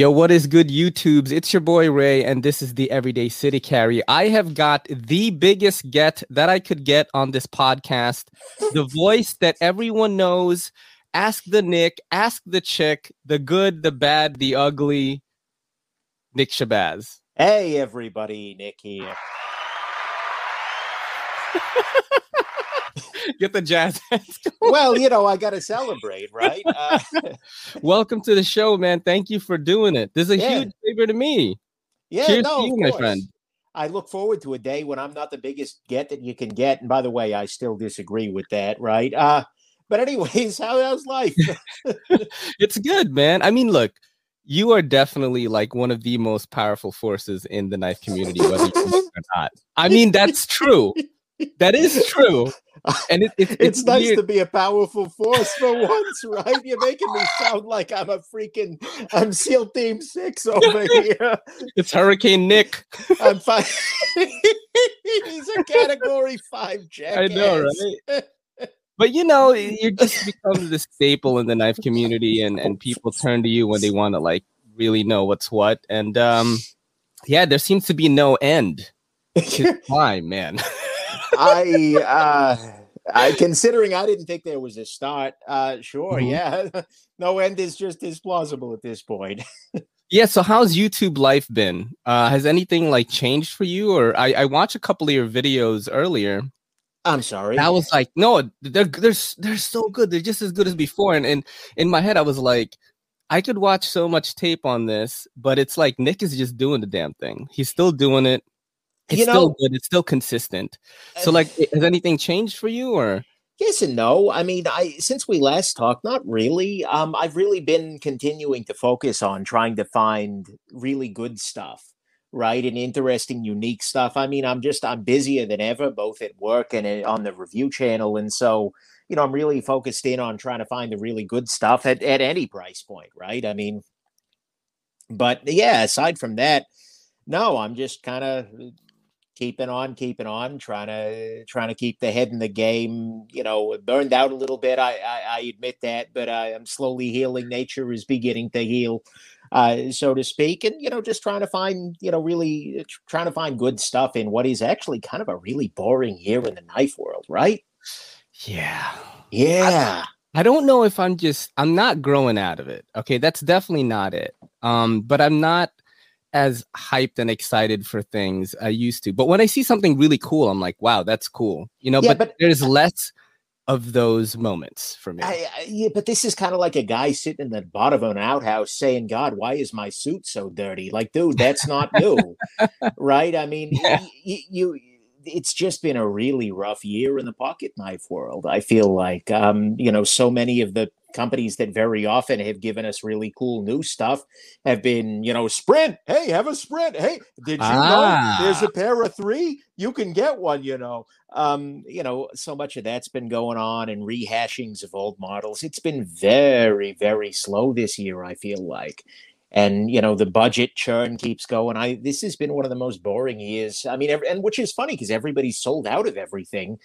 Yo, what is good, YouTubes? It's your boy Ray, and this is the Everyday City Carry. I have got the biggest get that I could get on this podcast. The voice that everyone knows. Ask the Nick, ask the chick, the good, the bad, the ugly. Nick Shabazz. Hey, everybody, Nick here. Get the jazz Well, you know, I got to celebrate, right? Uh, Welcome to the show, man. Thank you for doing it. This is a Yeah. huge favor to me. yeah, Cheers no, to you, my friend. I look forward to a day when I'm not the biggest get that you can get. And by the way, I still disagree with that, right? Uh, but anyways, how, how's life? It's good, man. I mean, look, you are definitely like one of the most powerful forces in the knife community, whether you or not. I mean, that's true. That is true. And it, it, it's nice weird. to be a powerful force for once, right? You're making me sound like I'm a freaking I'm SEAL Team Six over here. it's Hurricane Nick. I'm fine. He's a Category Five I know, jackass. But you know, you just become the staple in the knife community, and and people turn to you when they want to like really know what's what. And um, yeah, there seems to be no end time, man. I uh I considering I didn't think there was a start. Uh sure, Mhm. yeah. no end is just as plausible at this point. Yeah, so how's YouTube life been? Uh, has anything like changed for you? Or I, I watched a couple of your videos earlier. I'm sorry. I was like, no, they're they're they're so good. They're just as good as before. And and in my head, I was like, I could watch so much tape on this, but it's like Nick is just doing the damn thing. He's still doing it. It's You still good. It's still consistent. So Uh, like, has anything changed for you? Or Yes and no. I mean, I since we last talked, not really. Um, I've really been continuing to focus on trying to find really good stuff, right, and interesting, unique stuff. I mean, I'm just I'm busier than ever, both at work and uh, on the review channel, and so you know, I'm really focused in on trying to find the really good stuff at at any price point, right? I mean, but yeah, aside from that, no, I'm just kind of keeping on, keeping on, trying to trying to keep the head in the game. You know, burned out a little bit. I I, I admit that, but I, I'm slowly healing. Nature is beginning to heal, uh, so to speak, and you know, just trying to find you know really trying to find good stuff in what is actually kind of a really boring year in the knife world, right? yeah, Yeah. I don't know if I'm just I'm not growing out of it. Okay, that's definitely not it. Um, but I'm not as hyped and excited for things I used to. But when I see something really cool, I'm like, wow, that's cool. You know, Yeah, but, but- there's less of those moments for me. I, I, yeah, but this is kind of like a guy sitting in the bottom of an outhouse saying, "God, why is my suit so dirty?" Like, dude, that's not you, right? I mean, Yeah. y- y- you. It's just been a really rough year in the pocket knife world. I feel like, um, you know, so many of the companies that very often have given us really cool new stuff have been, you know, Sprint. Hey, have a Sprint. Hey, did you know there's Ah. a Para Three? You can get one. You know, um, you know, so much of that's been going on and rehashings of old models. It's been very, very slow this year, I feel like. And you know, the budget churn keeps going. I this has been one of the most boring years. I mean, ev- and which is funny because everybody's sold out of everything.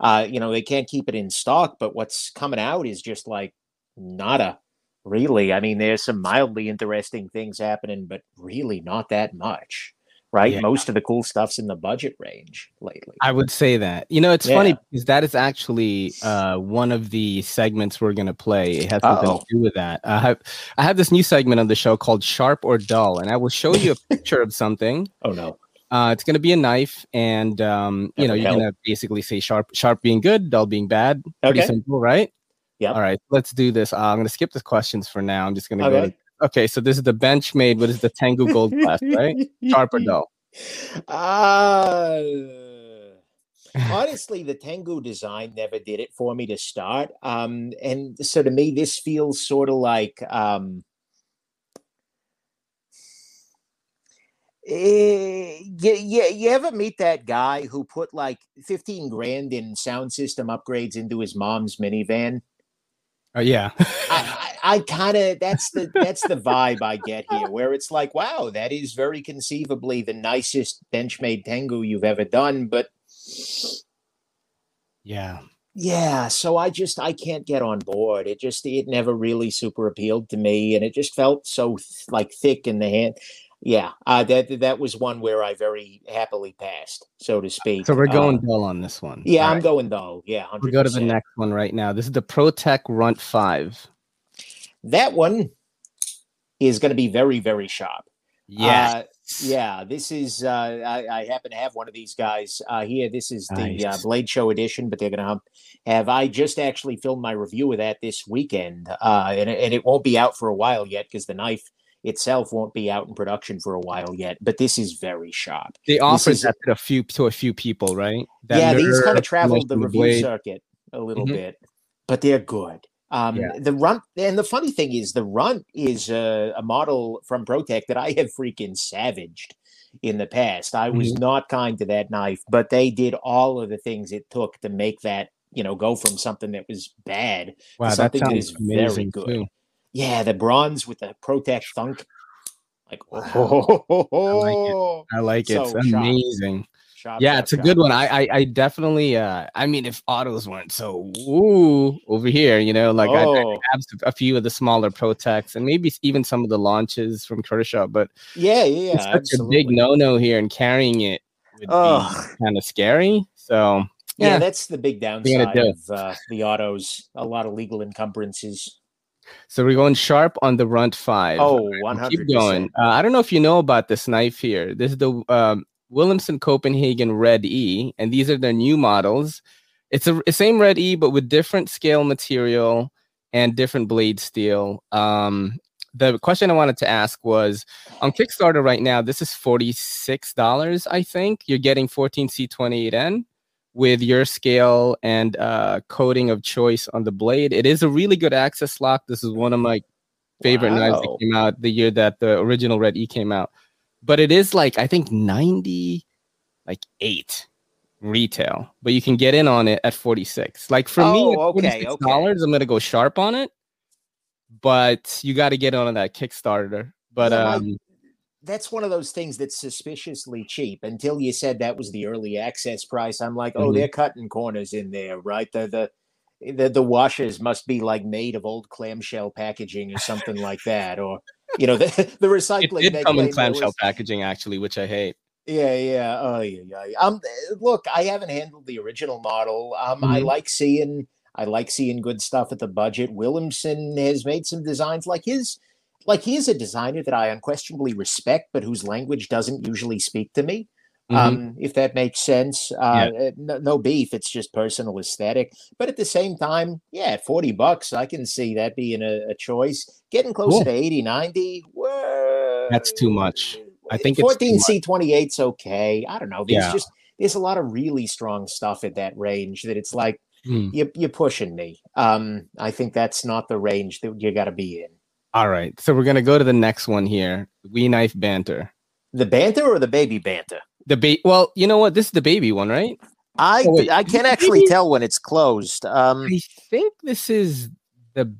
Uh, you know, they can't keep it in stock, but what's coming out is just like nada. Really, I mean, there's some mildly interesting things happening, but really not that much, right? Yeah. Most of the cool stuff's in the budget range lately. I would say that. You know, it's funny Yeah. because that is actually uh, one of the segments we're gonna play. It has something Uh-oh. to do with that. I have I have this new segment on the show called Sharp or Dull, and I will show you a picture of something. Oh no. Uh, it's gonna be a knife, and um, you know, you're gonna basically say sharp, sharp being good, dull being bad. Pretty Okay. simple, right? Yep. All right, let's do this. Uh, I'm gonna skip the questions for now. I'm just gonna go. Okay. To, okay, so this is the Benchmade. What is the Tengu Gold Class, right? Sharp or dull? Uh, honestly, the Tengu design never did it for me to start. Um, and so to me, this feels sort of like um, eh, you, you, you ever meet that guy who put like 15 grand in sound system upgrades into his mom's minivan? Oh yeah. I, I, I kind of that's the that's the vibe I get here, where it's like, wow, that is very conceivably the nicest Benchmade Tengu you've ever done, but yeah. yeah so i just i can't get on board it just it never really super appealed to me and it just felt so th- like thick in the hand yeah uh, that that was one where i very happily passed so to speak So we're going Uh, dull on this one. yeah All i'm right, going though yeah 100%. We'll go to the next one right now. This is the ProTech Runt 5. that one is going to be very very sharp Yes. Uh, yeah, this is. Uh, I, I happen to have one of these guys uh, here. This is the uh, Blade Show edition, but they're going to have. I just actually filmed my review of that this weekend, uh, and, and it won't be out for a while yet because the knife itself won't be out in production for a while yet. But this is very sharp. they offered is- that to a few to a few people, right? That yeah, these kind of traveled the review blade. circuit a little Mhm. bit, but they're good. Um, Yeah. The runt, and the funny thing is, the runt is a, a model from ProTech that I have freaking savaged in the past. I was Mm-hmm. not kind to that knife, but they did all of the things it took to make that, you know, go from something that was bad. Wow, that something that sounds is very good. too. Yeah, the bronze with the ProTech thunk. Like, oh, I like it. So It's amazing. Sharp, Yeah, sharp, it's a good one. I, I, I definitely. Uh, I mean, if autos weren't so ooh over here, you know, like I, I Oh. have a few of the smaller ProTechs and maybe even some of the launches from Kershaw, but Yeah, yeah, it's such absolutely. a big no-no here, and carrying it would Ugh. be kind of scary. So Yeah, yeah, that's the big downside of uh, the autos. A lot of legal encumbrances. So we're going sharp on the runt five. Oh, 100 Keep going. Uh, I don't know if you know about this knife here. This is the um, Williamson Copenhagen Red E, and these are the new models. It's a, same Red E, but with different scale material and different blade steel. Um, the question I wanted to ask was on Kickstarter right now, this is $46, I think. You're getting 14C28N with your scale and uh, coating of choice on the blade. It is a really good access lock. This is one of my favorite knives that came out the year that the original Red E came out. But it is like I think 90 like 8 retail, but you can get in on it at 46. Like for me Oh, at okay, $46, okay. I'm going to go sharp on it. But you got to get on that Kickstarter. But my- um That's one of those things that's suspiciously cheap. Until you said that was the early access price, I'm like, oh, Mhm. they're cutting corners in there, right? The the the, the washers must be like made of old clamshell packaging or something like that, or you know, the, the it recycling. did come in clamshell was- packaging actually, which I hate. Yeah, yeah. Oh, yeah, yeah. Um, look, I haven't handled the original model. Um, I Mhm. like seeing, I like seeing good stuff at the budget. Williamson has made some designs like his, like he is a designer that I unquestionably respect, but whose language doesn't usually speak to me. Mhm. Um, if that makes sense. Uh, uh, no, no beef. It's just personal aesthetic. But at the same time, yeah, 40 bucks, I can see that being a, a choice. Getting closer Cool. to 80, 90, whoa. That's too much. I think 14 much. C 28's okay. I don't know. There's Yeah. just there's a lot of really strong stuff at that range that it's like Hmm. you, you're pushing me. Um, I think that's not the range that you got to be in. All right. So we're going to go to the next one here. We knife banter. The banter or the baby banter? The ba- well, you know what? This is the baby one, right? I Oh, I can't actually tell when it's closed. Um, I think this is the.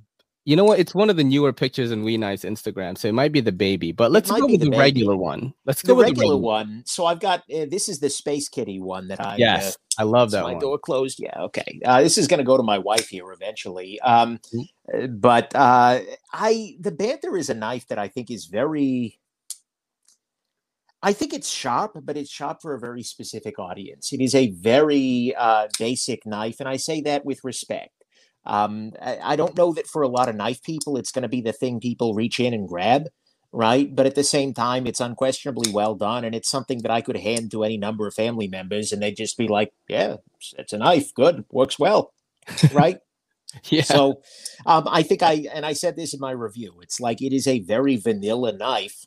You know what? It's one of the newer pictures in WE Knife Instagram, so it might be the baby. But let's go with the the, regular one. Let's the go with regular the regular one. So I've got uh, this is the Space Kitty one that I Yes, uh, I love that my one. door closed? Yeah, okay. Uh, this is going to go to my wife here eventually. Um, Mhm. uh, but uh, I the banter is a knife that I think is very. I think it's sharp, but it's sharp for a very specific audience. It is a very uh, basic knife, and I say that with respect. Um, I, I don't know that for a lot of knife people, it's going to be the thing people reach in and grab, right? But at the same time, it's unquestionably well done, and it's something that I could hand to any number of family members, and they'd just be like, "Yeah, it's- a knife, good, works well," right? Yeah, So, um, I think I and I said this in my review. It's like it is a very vanilla knife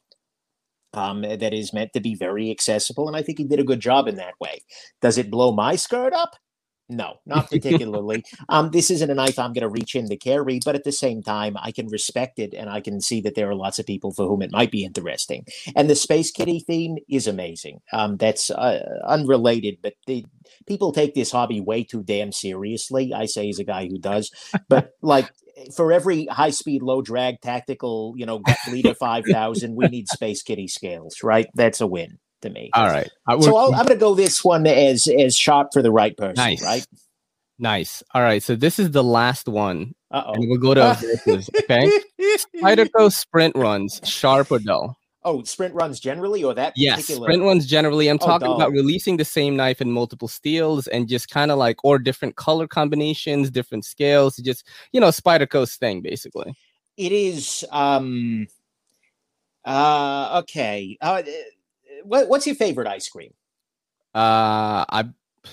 um, that is meant to be very accessible, and I think he did a good job in that way. Does it blow my skirt up? No, not particularly. um, this isn't a knife I'm going to reach in to carry, but at the same time, I can respect it, and I can see that there are lots of people for whom it might be interesting. And the Space Kitty theme is amazing. Um, that's uh, unrelated, but the, people take this hobby way too damn seriously. I say as a guy who does, but like for every high speed, low drag tactical, you know, leader five thousand, we need Space Kitty scales, right? That's a win to me. all right. Uh, So I'll, I'm going to go this one as as shot for the right person, Nice. right? Nice. All right. So this is the last one. Uh-oh. And we'll go to verses. Okay. Spyderco sprint runs, sharp or dull? Oh, sprint runs generally, or that yes, particular? sprint runs generally. I'm Oh, talking dull. about releasing the same knife in multiple steels and just kind of like or different color combinations, different scales. Just you know, Spyderco's thing basically. It is. Um. Uh. Okay. Uh. What, what's your favorite ice cream? Uh, I,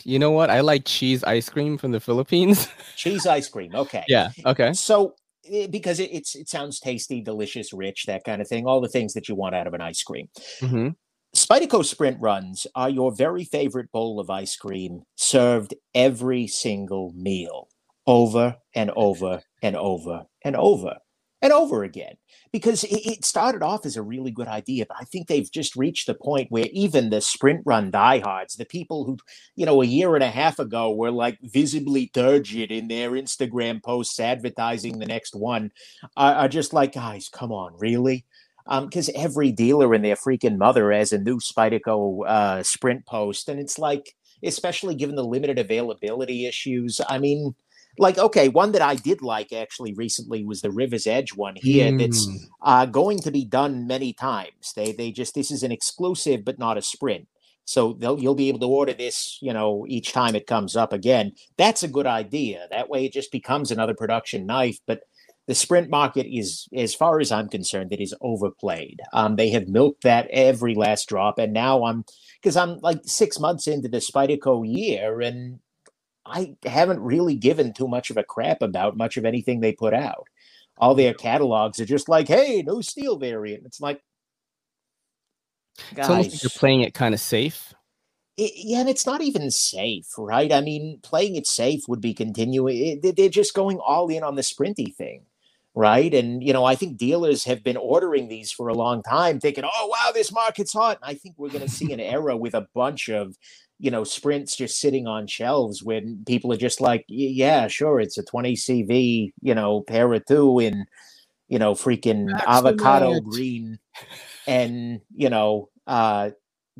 you know what? I like cheese ice cream from the Philippines. Cheese ice cream. Okay. yeah. Okay. So, eh, because it, it's it sounds tasty, delicious, rich, that kind of thing. All the things that you want out of an ice cream. hmm Spyderco Sprint Runs are your very favorite bowl of ice cream served every single meal over and over and over and over and over again. Because it, started off as a really good idea, but I think they've just reached the point where even the sprint run diehards, the people who, you know, a year and a half ago were like visibly turgid in their Instagram posts advertising the next one, are, are just like, guys, come on, really? because every dealer and their freaking mother has a new Spyderco uh, sprint post, and it's like, especially given the limited availability issues. I mean, like, okay, one that I did like actually recently was the River's Edge one here. That's Mm. uh, going to be done many times. They they just this is an exclusive, but not a sprint. So they'll you'll be able to order this, you know, each time it comes up again. That's a good idea. That way, it just becomes another production knife. But the sprint market is, as far as I'm concerned, it is overplayed. Um, they have milked that every last drop, and now I'm because I'm like six months into the Spyderco year, and I haven't really given too much of a crap about much of anything they put out. All their catalogs are just like, "Hey, no steel variant." It's like, It's almost like you're playing it kind of safe. it, yeah, and it's not even safe, right? I mean, playing it safe would be continuing. It, eh, they- they're just going all in on the sprinty thing, right? And you know, I think dealers have been ordering these for a long time, thinking, "Oh, wow, this market's hot." And I think we're going to see an era with a bunch of, you know, sprints just sitting on shelves when people are just like, "Yeah, sure, it's a 20 CV, you know, Para Two in, you know, freaking avocado Excellent. green." and you know uh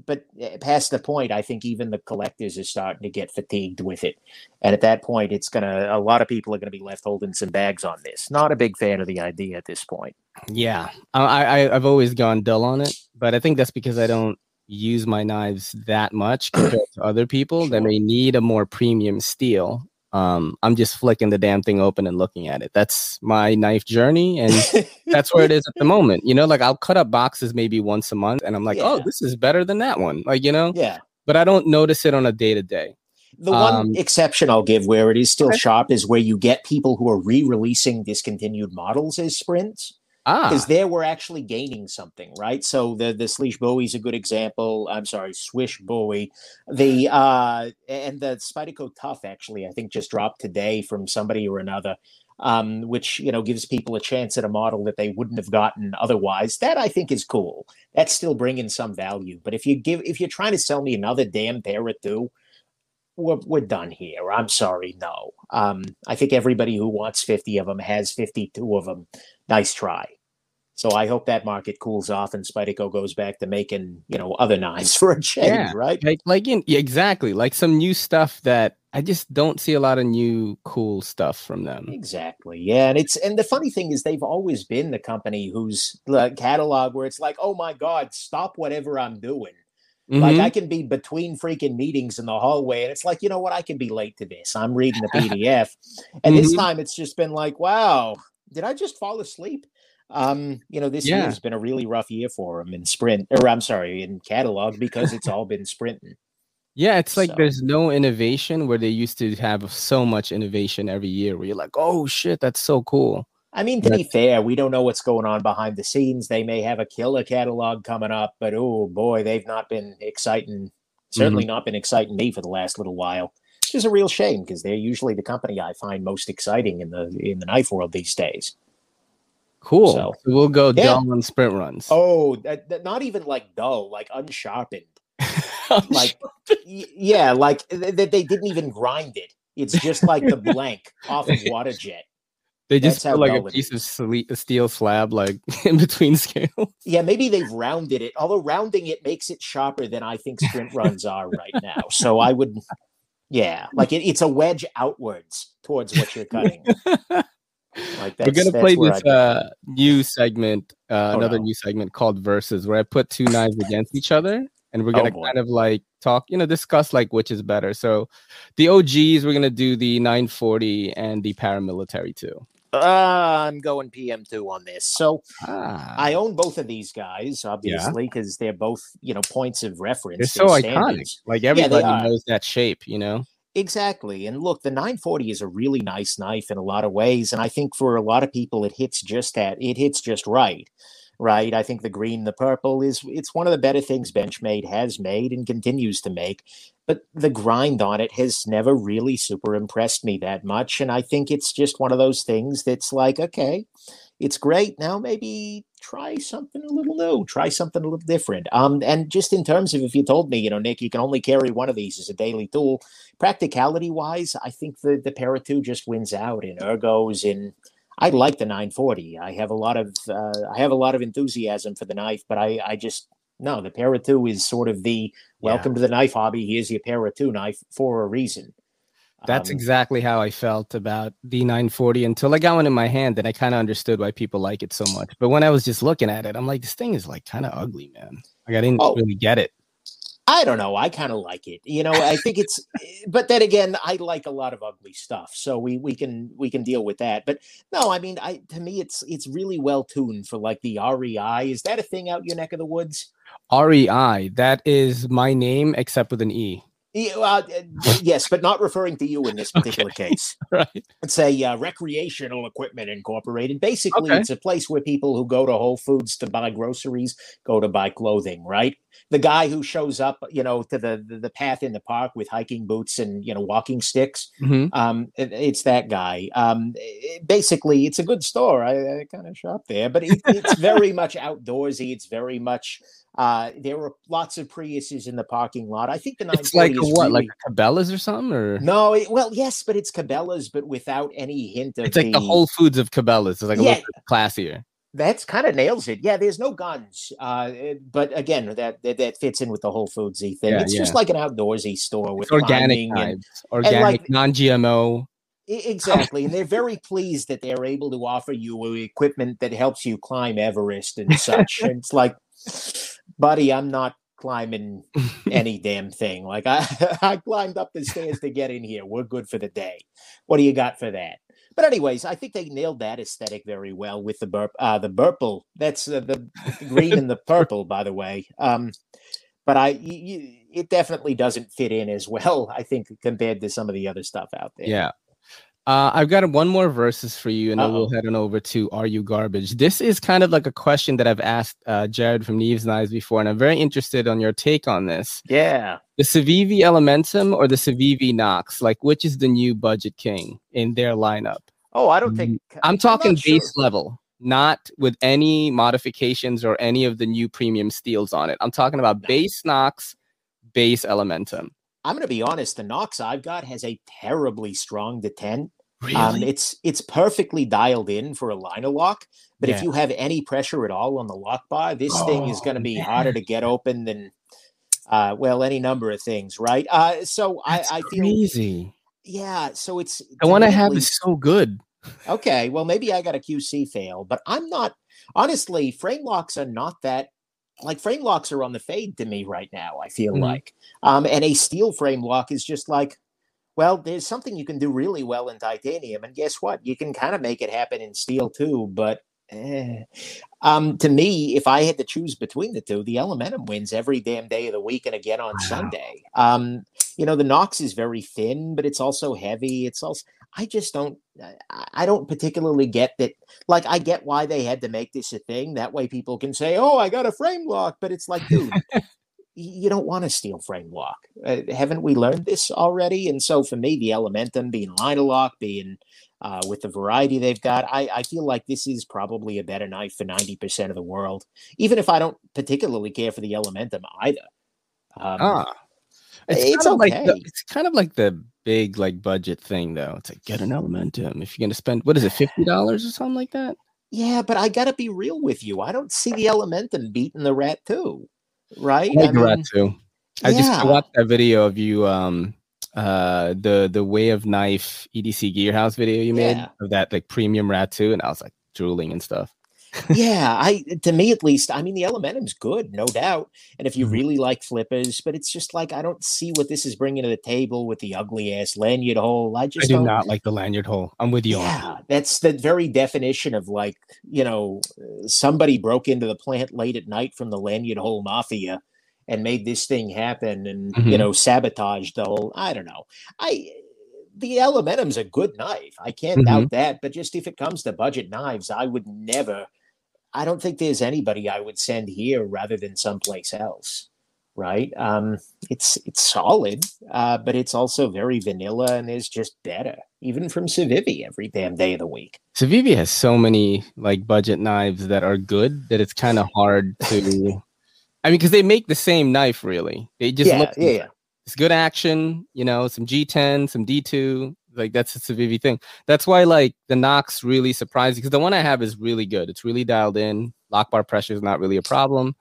but uh, past the point i think even the collectors are starting to get fatigued with it and at that point it's gonna a lot of people are gonna be left holding some bags on this not a big fan of the idea at this point Yeah, I, I I've always gone dull on it, but I think that's because I don't use my knives that much compared to other people that Sure. may need a more premium steel. Um, I'm just flicking the damn thing open and looking at it. That's my knife journey, and that's where it is at the moment. You know, like I'll cut up boxes maybe once a month, and I'm like, oh, this is better than that one. Like you know, yeah but I don't notice it on a day to day. the one Um, exception i'll give where it is still Okay. sharp is where you get people who are re-releasing discontinued models as sprints Ah, is there we're actually gaining something, right? So the the Slysz Bowie is a good example. I'm sorry, Slysz Bowie. The uh and the Spyderco Tuff actually, I think just dropped today from somebody or another. Um, which you know gives people a chance at a model that they wouldn't have gotten otherwise. That I think is cool. That's still bringing some value. But if you give, if you're trying to sell me another damn Para Two, we're, we're done here. I'm sorry, no. Um, I think everybody who wants 50 of them has 52 of them. Nice try. So I hope that market cools off and Spyderco goes back to making, you know, other knives for a change, Yeah. right? like like in, yeah, exactly like some new stuff that I just don't see a lot of new cool stuff from them. Exactly. Yeah, and it's and the funny thing is they've always been the company whose catalog where it's like, "Oh my god, stop whatever I'm doing." Like Mhm. I can be between freaking meetings in the hallway, and it's like, you know what? I can be late to this. I'm reading the PDF, and this Mhm. time it's just been like, wow, did I just fall asleep? Um, you know, this Yeah. year's been a really rough year for them in sprint, or I'm sorry, in catalog because it's all been sprinting. Yeah, it's like So- there's no innovation where they used to have so much innovation every year where you're like, oh shit, that's so cool. I mean, to be fair, we don't know what's going on behind the scenes. They may have a killer catalog coming up, but oh boy, they've not been exciting. Certainly mm-hmm. not been exciting me for the last little while. Which is a real shame because they're usually the company I find most exciting in the in the knife world these days. Cool. So- we'll go Yeah. dull on sprint runs. Oh, that, that- not even like dull, like unsharpened. Like, y- yeah, like th- they didn't even grind it. It's just like the blank off of water jet. They just put like a piece of steel slab like in between scales. Yeah, maybe they've rounded it. Although rounding it makes it sharper than I think sprint runs are right now. So I would Yeah, like it, it's a wedge outwards towards what you're cutting. like we're gonna play this uh, new segment, uh, oh, another no. new segment called Versus, where I put two knives against each other, and we're gonna oh, kind of like talk, you know, discuss like which is better. So, the OGs, we're gonna do the 940 and the Paramilitary 2. Uh, I'm going PM2 on this. So ah. I own both of these guys, obviously, because yeah. they're both, you know, points of reference. They're so iconic. Like everybody yeah, knows that shape, you know? Exactly. And look, the 940 is a really nice knife in a lot of ways. And I think for a lot of people, it hits just that, it hits just right right? I think the green, the purple is it's one of the better things Benchmade has made and continues to make. But the grind on it has never really super impressed me that much. And I think it's just one of those things that's like, okay, it's great. Now maybe try something a little new, try something a little different. Um, and just in terms of if you told me, you know, Nick, you can only carry one of these as a daily tool, practicality wise, I think the the Para two just wins out in ergos in I like the 940. I have a lot of uh, I have a lot of enthusiasm for the knife, but I I just no the Para Two is sort of the welcome yeah. to the knife hobby. Here's your Para Two knife for a reason. That's um, exactly how I felt about the 940 until I got one in my hand and I kind of understood why people like it so much. But when I was just looking at it, I'm like, this thing is like kind of ugly, man. Like I didn't oh, really get it. I don't know. I kind of like it. You know, I think it's but then again, I like a lot of ugly stuff. So we we can we can deal with that. But no, I mean, I to me it's it's really well tuned for like the REI. Is that a thing out your neck of the woods? REI, that is my name except with an E. Uh, yes, but not referring to you in this particular okay. case. Right. It's a uh, recreational equipment incorporated. Basically, okay. it's a place where people who go to Whole Foods to buy groceries go to buy clothing, right? The guy who shows up, you know, to the the, the path in the park with hiking boots and you know walking sticks. Mm-hmm. Um, it, it's that guy. Um, it, basically, it's a good store. I, I kind of shop there, but it, it's very much outdoorsy. It's very much uh, there were lots of Priuses in the parking lot. I think the It's like a what, really... like Cabela's or something, or no? It, well, yes, but it's Cabela's, but without any hint of. It's like the, the Whole Foods of Cabela's. It's like a yeah, little classier. That's kind of nails it. Yeah, there's no guns, uh, eh, but again, that, that, that fits in with the Whole Foodsy thing. Yeah, it's yeah. just like an outdoorsy store with it's organic and, organic, and like, non-GMO. Exactly, and they're very pleased that they're able to offer you equipment that helps you climb Everest and such. and it's like buddy, I'm not climbing any damn thing. Like I, I climbed up the stairs to get in here. We're good for the day. What do you got for that? But anyways, I think they nailed that aesthetic very well with the burp, uh, the purple. That's uh, the green and the purple, by the way. Um, but I, you, it definitely doesn't fit in as well. I think compared to some of the other stuff out there. Yeah, uh, I've got one more verses for you, and Uh-oh. then we'll head on over to Are You Garbage? This is kind of like a question that I've asked uh, Jared from Neves Knives before, and I'm very interested on your take on this. Yeah. The Civivi Elementum or the Civivi Nox? Like, which is the new budget king in their lineup? Oh, I don't think. I'm talking I'm base sure. level, not with any modifications or any of the new premium steels on it. I'm talking about base Nox, base Elementum. I'm going to be honest. The Nox I've got has a terribly strong detent. Really? Um, it's it's perfectly dialed in for a liner lock, but yeah. if you have any pressure at all on the lock bar, this oh, thing is going to be man. harder to get open than uh, well any number of things, right? Uh, so That's I, I feel crazy. Yeah, so it's the one I have is so good. okay, well maybe I got a QC fail, but I'm not honestly. Frame locks are not that like frame locks are on the fade to me right now. I feel mm-hmm. like, um, and a steel frame lock is just like, well, there's something you can do really well in titanium, and guess what? You can kind of make it happen in steel too. But eh. um, to me, if I had to choose between the two, the Elementum wins every damn day of the week, and again on wow. Sunday. Um, you know, the Nox is very thin, but it's also heavy. It's also I just don't I don't particularly get that like I get why they had to make this a thing that way people can say oh I got a frame lock but it's like dude you don't want a steel frame lock uh, haven't we learned this already and so for me the Elementum being liner lock being uh, with the variety they've got I, I feel like this is probably a better knife for 90% of the world even if I don't particularly care for the Elementum either um, ah it's, it's kind okay. Of like the, it's kind of like the big like budget thing though. It's like get an Elementum if you're gonna spend what is it, fifty dollars or something like that? Yeah, but I gotta be real with you. I don't see the Elementum beating the Rat 2. Right? I I mean, Rat 2. I yeah. just watched that video of you um uh the the way of knife EDC Gearhouse video you made Yeah. of that like premium Rat 2, and I was like drooling and stuff. Yeah, I to me at least, I mean the Elementum's good, no doubt. And if you Mhm. really like flippers, but it's just like I don't see what this is bringing to the table with the ugly ass lanyard hole. I I just do don't. not like the lanyard hole. I'm with you on. Yeah, that's the very definition of like you know somebody broke into the plant late at night from the lanyard hole mafia and made this thing happen and you Mhm. know sabotaged the whole. I don't know. I the Elementum's a good knife. I can't Mhm. doubt that. But just if it comes to budget knives, I would never. I don't think there's anybody I would send here rather than someplace else. Right? Um, it's it's solid, uh, but it's also very vanilla and is just better, even from Civivi every damn day of the week. Civivi has so many like budget knives that are good that it's kind of hard to. I mean, because they make the same knife, really. They just yeah, look. yeah, yeah. It's good action, you know, some G10, some D2. Like that's a Civivi thing. That's why like the Nox really surprised because the one I have is really good. It's really dialed in. Lock bar pressure is not really a problem.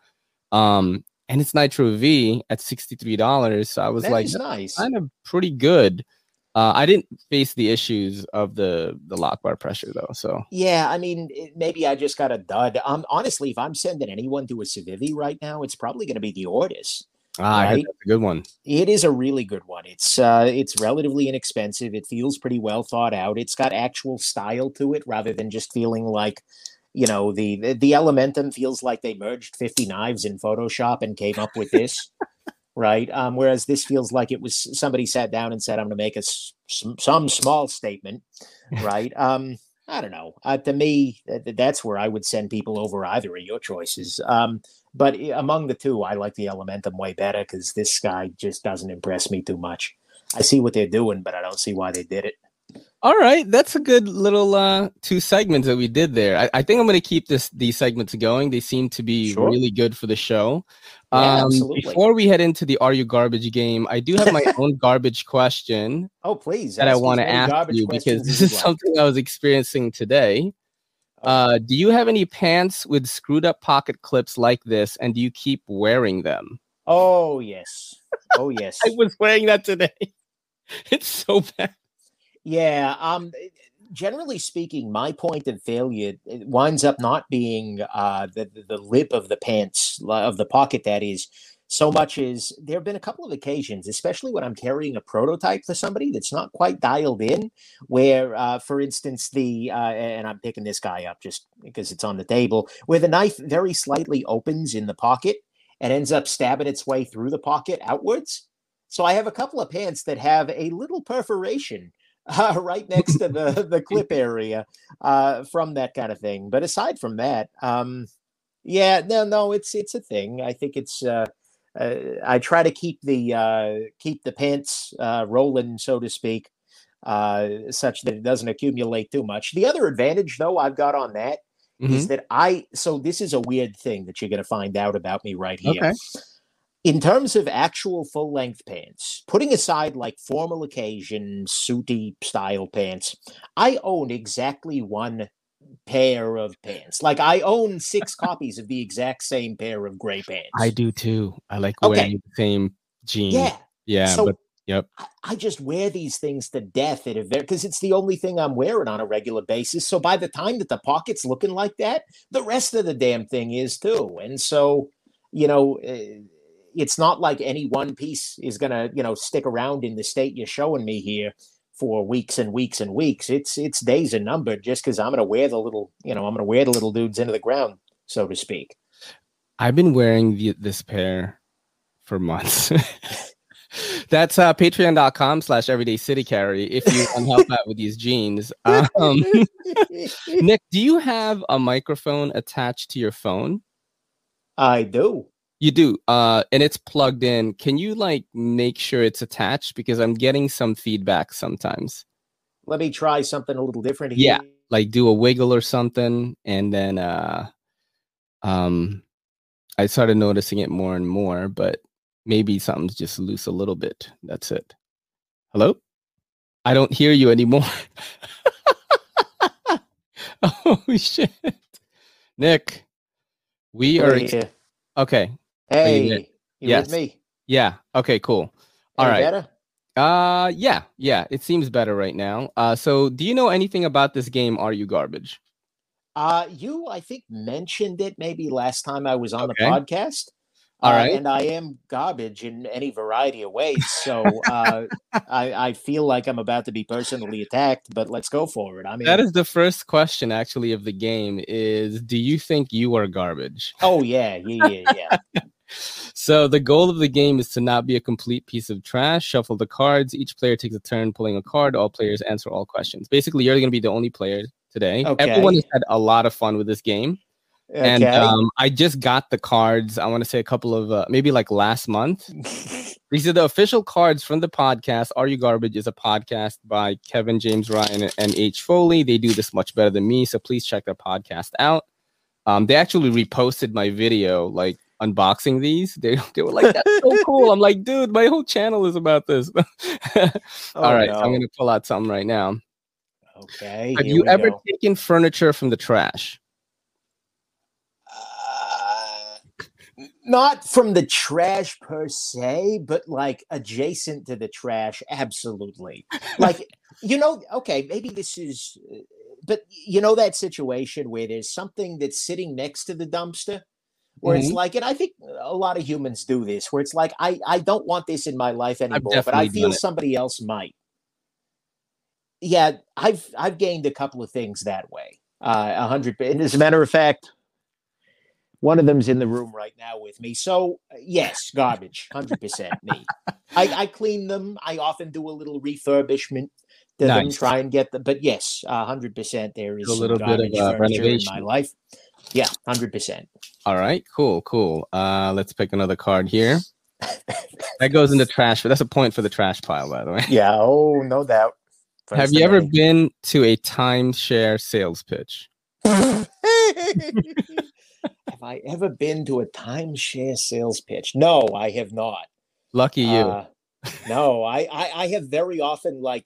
Um, and it's Nitro V at $63. So I was That like, nice. kind of pretty good. Uh, I didn't face the issues of the the lock bar pressure though. So Yeah, I mean, it- maybe I just got a dud. Um, honestly, if I'm sending anyone to a Civivi right now, it's probably going to be the Ortis. Ah, Right. that's a good one. It is a really good one. It's uh, it's relatively inexpensive. It feels pretty well thought out. It's got actual style to it, rather than just feeling like, you know, the the, the Elementum feels like they merged 50 knives in Photoshop and came up with this. Right. Um, whereas this feels like it was somebody sat down and said, "I'm going to make a s- some, some small statement." Right. Um, I don't know. Uh, to me, th- that's where I would send people over either of your choices. Um, but among the two, I like the Elementum way better because this guy just doesn't impress me too much. I see what they're doing, but I don't see why they did it. All right, that's a good little uh two segments that we did there. I, I think I'm gonna keep this these segments going. They seem to be Sure. really good for the show. Yeah, um absolutely. before we head into the Are You Garbage game, I do have my own garbage question Oh, please. that I want to ask you because this is like. something I was experiencing today. Uh, do you have any pants with screwed up pocket clips like this, and do you keep wearing them? Oh, yes. Oh, yes. I was wearing that today. It's so bad. Yeah. Um. Generally speaking, my point of failure it winds up not being uh, the the lip of the pants of the pocket. That is so much is there have been a couple of occasions, especially when I'm carrying a prototype for somebody that's not quite dialed in. Where, uh, for instance, the uh, and I'm picking this guy up just because it's on the table, where the knife very slightly opens in the pocket and ends up stabbing its way through the pocket outwards. So I have a couple of pants that have a little perforation uh, right next to the the clip area uh, from that kind of thing. But aside from that, um, yeah, no, no, it's it's a thing. I think it's. Uh, uh, I try to keep the uh, keep the pants uh, rolling, so to speak, uh, such that it doesn't accumulate too much. The other advantage, though, I've got on that is Mhm. that I. So this is a weird thing that you're going to find out about me right here Okay. in terms of actual full length pants, putting aside like formal occasion, suity style pants, I own exactly one pair of pants. Like I own six copies of the exact same pair of gray pants. I do too. I like Okay. wearing the same jeans. Yeah. Yeah, so but yep. I, I just wear these things to death at a very because it's the only thing I'm wearing on a regular basis. So by the time that the pocket's looking like that, the rest of the damn thing is too. And so, you know, eh, it's not like any one piece is gonna, you know, stick around in the state you're showing me here for weeks and weeks and weeks. It's it's days are numbered just because I'm gonna wear the little, you know, I'm gonna wear the little dudes into the ground, so to speak. I've been wearing the, this pair for months. That's uh, patreon.com slash everyday city carry if you want to help out with these jeans. Um, Nick, do you have a microphone attached to your phone? I do. You do. Uh, and it's plugged in. Can you like make sure it's attached? Because I'm getting some feedback sometimes. Let me try something a little different Yeah. Like do a wiggle or something. And then uh um I started noticing it more and more, but maybe something's just loose a little bit. That's it. Hello? I don't hear you anymore. oh shit. Nick, we are ex- okay. Hey, you Yes. with me? Yeah. Okay, cool. All Any right. better? Uh yeah, yeah. It seems better right now. Uh so do you know anything about this game? Are you garbage? Uh you I think mentioned it maybe last time I was on Okay. the podcast. All Uh, right. and I am garbage in any variety of ways. So uh, I, I feel like I'm about to be personally attacked, but let's go for it. I mean, That is the first question actually of the game is do you think you are garbage? oh yeah, yeah, yeah, yeah. So the goal of the game is to not be a complete piece of trash. Shuffle the cards. Each player takes a turn pulling a card. All players answer all questions. Basically, you're going to be the only player today. Okay. Everyone has had a lot of fun with this game. And um, I just got the cards. I want to say a couple of uh, maybe like last month. These are the official cards from the podcast. Are You Garbage is a podcast by Kevin James Ryan and H Foley. They do this much better than me, so please check their podcast out. Um, they actually reposted my video, like unboxing these. They they were like, "That's so cool." I'm like, "Dude, my whole channel is about this." Oh, All right, so I'm gonna pull out something right now. Okay. Have you ever go. taken furniture from the trash? Uh, not from the trash per se, but like adjacent to the trash, absolutely. Like, you know, okay, maybe this is, uh, but you know, that situation where there's something that's sitting next to the dumpster where it's Mhm. like, and I think a lot of humans do this, where it's like, I, I don't want this in my life anymore, but I feel somebody else might. Yeah, I've I've gained a couple of things that way. Uh, a hundred. And as a matter of fact, one of them's in the room right now with me. So yes, garbage, hundred percent me. I, I clean them. I often do a little refurbishment to them, try and get them. But yes, hundred percent there is A little bit of, uh, furniture in my life. Yeah, hundred percent. All right, cool, cool. Uh, let's pick another card here. That goes into trash. That's a point for the trash pile, by the way. Yeah. Oh, no doubt. Have you ever been to a timeshare sales pitch? Have I ever been to a timeshare sales pitch? No, I have not. Lucky you. Uh, no, I, I I have very often like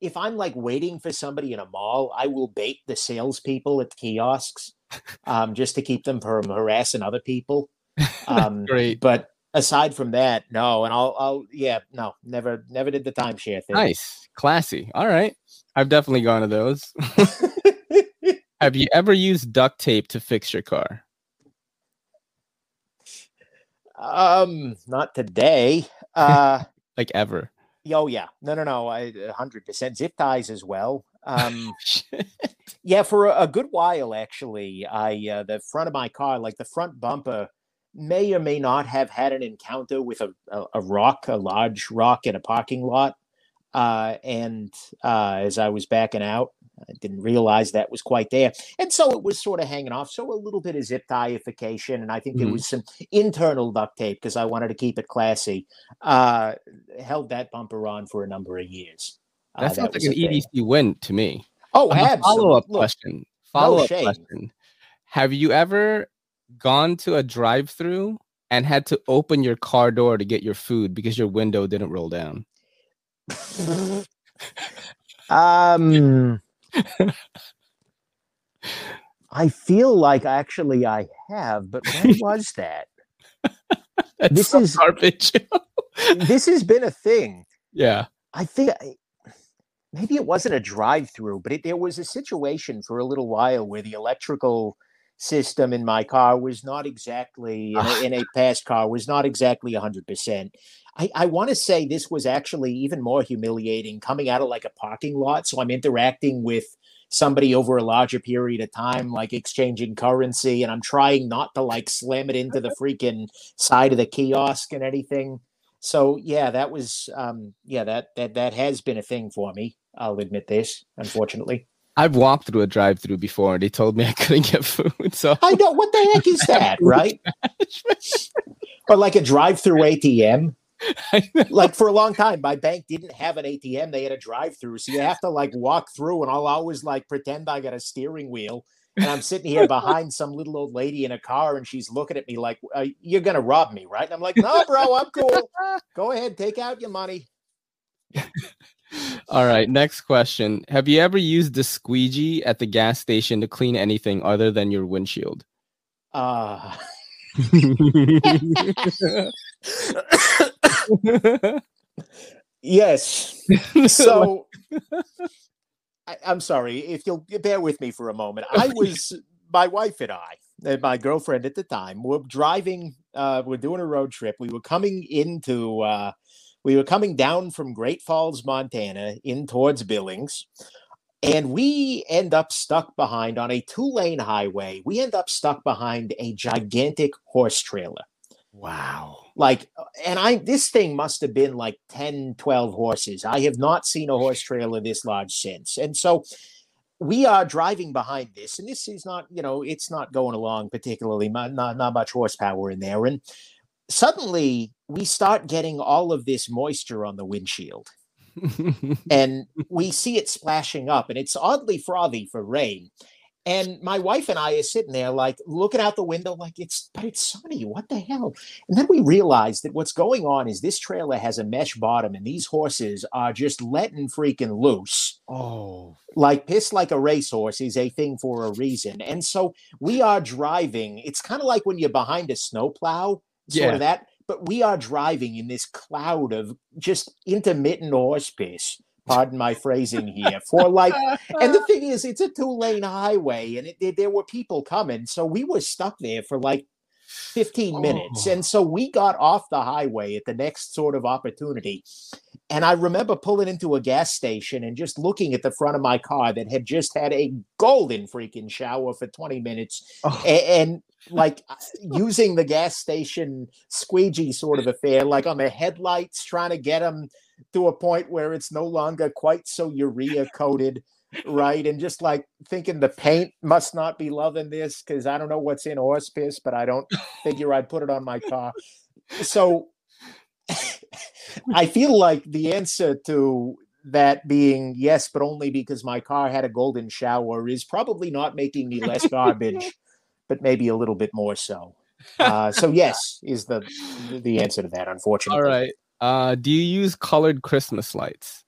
if I'm like waiting for somebody in a mall, I will bait the salespeople at kiosks, um, just to keep them from harassing other people. Um, Great. but aside from that, no. And I'll I'll yeah no never never did the timeshare thing. Nice, classy. All right, I've definitely gone to those. Have you ever used duct tape to fix your car? um, not today. Uh. Like ever? Oh yeah, no, no, no. I hundred percent zip ties as well. Um, yeah, for a, a good while actually. I uh, the front of my car, like the front bumper, may or may not have had an encounter with a, a, a rock, a large rock in a parking lot. Uh, and uh, as I was backing out, I didn't realize that was quite there, and so it was sort of hanging off. So a little bit of zip tieification. and I think there Mhm. was some internal duct tape because I wanted to keep it classy. Uh, held that bumper on for a number of years. Uh, that sounds like an a thing. EDC win to me. Oh, I have a follow up question. Follow up shame. question. Have you ever gone to a drive through and had to open your car door to get your food because your window didn't roll down? um, I feel like actually I have, but when was that? This is- garbage. This has been a thing. yeah. I think I, maybe it wasn't a drive-through, but it, there was a situation for a little while where the electrical system in my car was not exactly in a, in a past car was not exactly 100%. I, I want to say this was actually even more humiliating coming out of like a parking lot. So I'm interacting with somebody over a larger period of time, like exchanging currency, and I'm trying not to like slam it into the freaking side of the kiosk and anything. So yeah, that was um yeah, that that that has been a thing for me. I'll admit this, unfortunately. I've walked through a drive through before and they told me I couldn't get food. So I know what the heck is that, right? or like a drive-through ATM. like for a long time, my bank didn't have an ATM; they had a drive-through, so you have to like walk through, and I'll always like pretend I got a steering wheel, and I'm sitting here behind some little old lady in a car, and she's looking at me like, uh, "You're gonna rob me, right?" And I'm like, "No, bro, I'm cool. Go ahead, take out your money." All right, next question. Have you ever used the squeegee at the gas station to clean anything other than your windshield? Uh Yes. So I, I'm sorry if you'll bear with me for a moment. I was my wife and I, and my girlfriend at the time, were driving. Uh, we're doing a road trip. We were coming into. Uh, we were coming down from Great Falls, Montana, in towards Billings, and we end up stuck behind on a two-lane highway. We end up stuck behind a gigantic horse trailer. Wow. Like, and I, this thing must have been like 10, 12 horses. I have not seen a horse trailer this large since. And so we are driving behind this, and this is not, you know, it's not going along particularly, not, not much horsepower in there. And suddenly we start getting all of this moisture on the windshield. and we see it splashing up, and it's oddly frothy for rain. And my wife and I are sitting there, like looking out the window, like it's, but it's sunny. What the hell? And then we realized that what's going on is this trailer has a mesh bottom, and these horses are just letting freaking loose. oh. Like piss like a racehorse is a thing for a reason. And so we are driving. It's kind of like when you're behind a snowplow, sort Yeah. of that. But we are driving in this cloud of just intermittent horse piss. Pardon my phrasing here. For like and the thing is, it's a two lane highway, and it, it- there were people coming, so we were stuck there for like fifteen minutes. Oh. And so we got off the highway at the next sort of opportunity. And I remember pulling into a gas station and just looking at the front of my car that had just had a golden freaking shower for 20 minutes Oh. and, like uh, using the gas station squeegee sort of affair, like on the headlights, trying to get them to a point where it's no longer quite so urea coated, right? And just like thinking the paint must not be loving this because I don't know what's in horse piss, but I don't figure I'd put it on my car. So I feel like the answer to that being yes, but only because my car had a golden shower is probably not making me less garbage, but maybe a little bit more so. Uh, so yes is the the answer to that. Unfortunately, All right. Uh, do you use colored Christmas lights?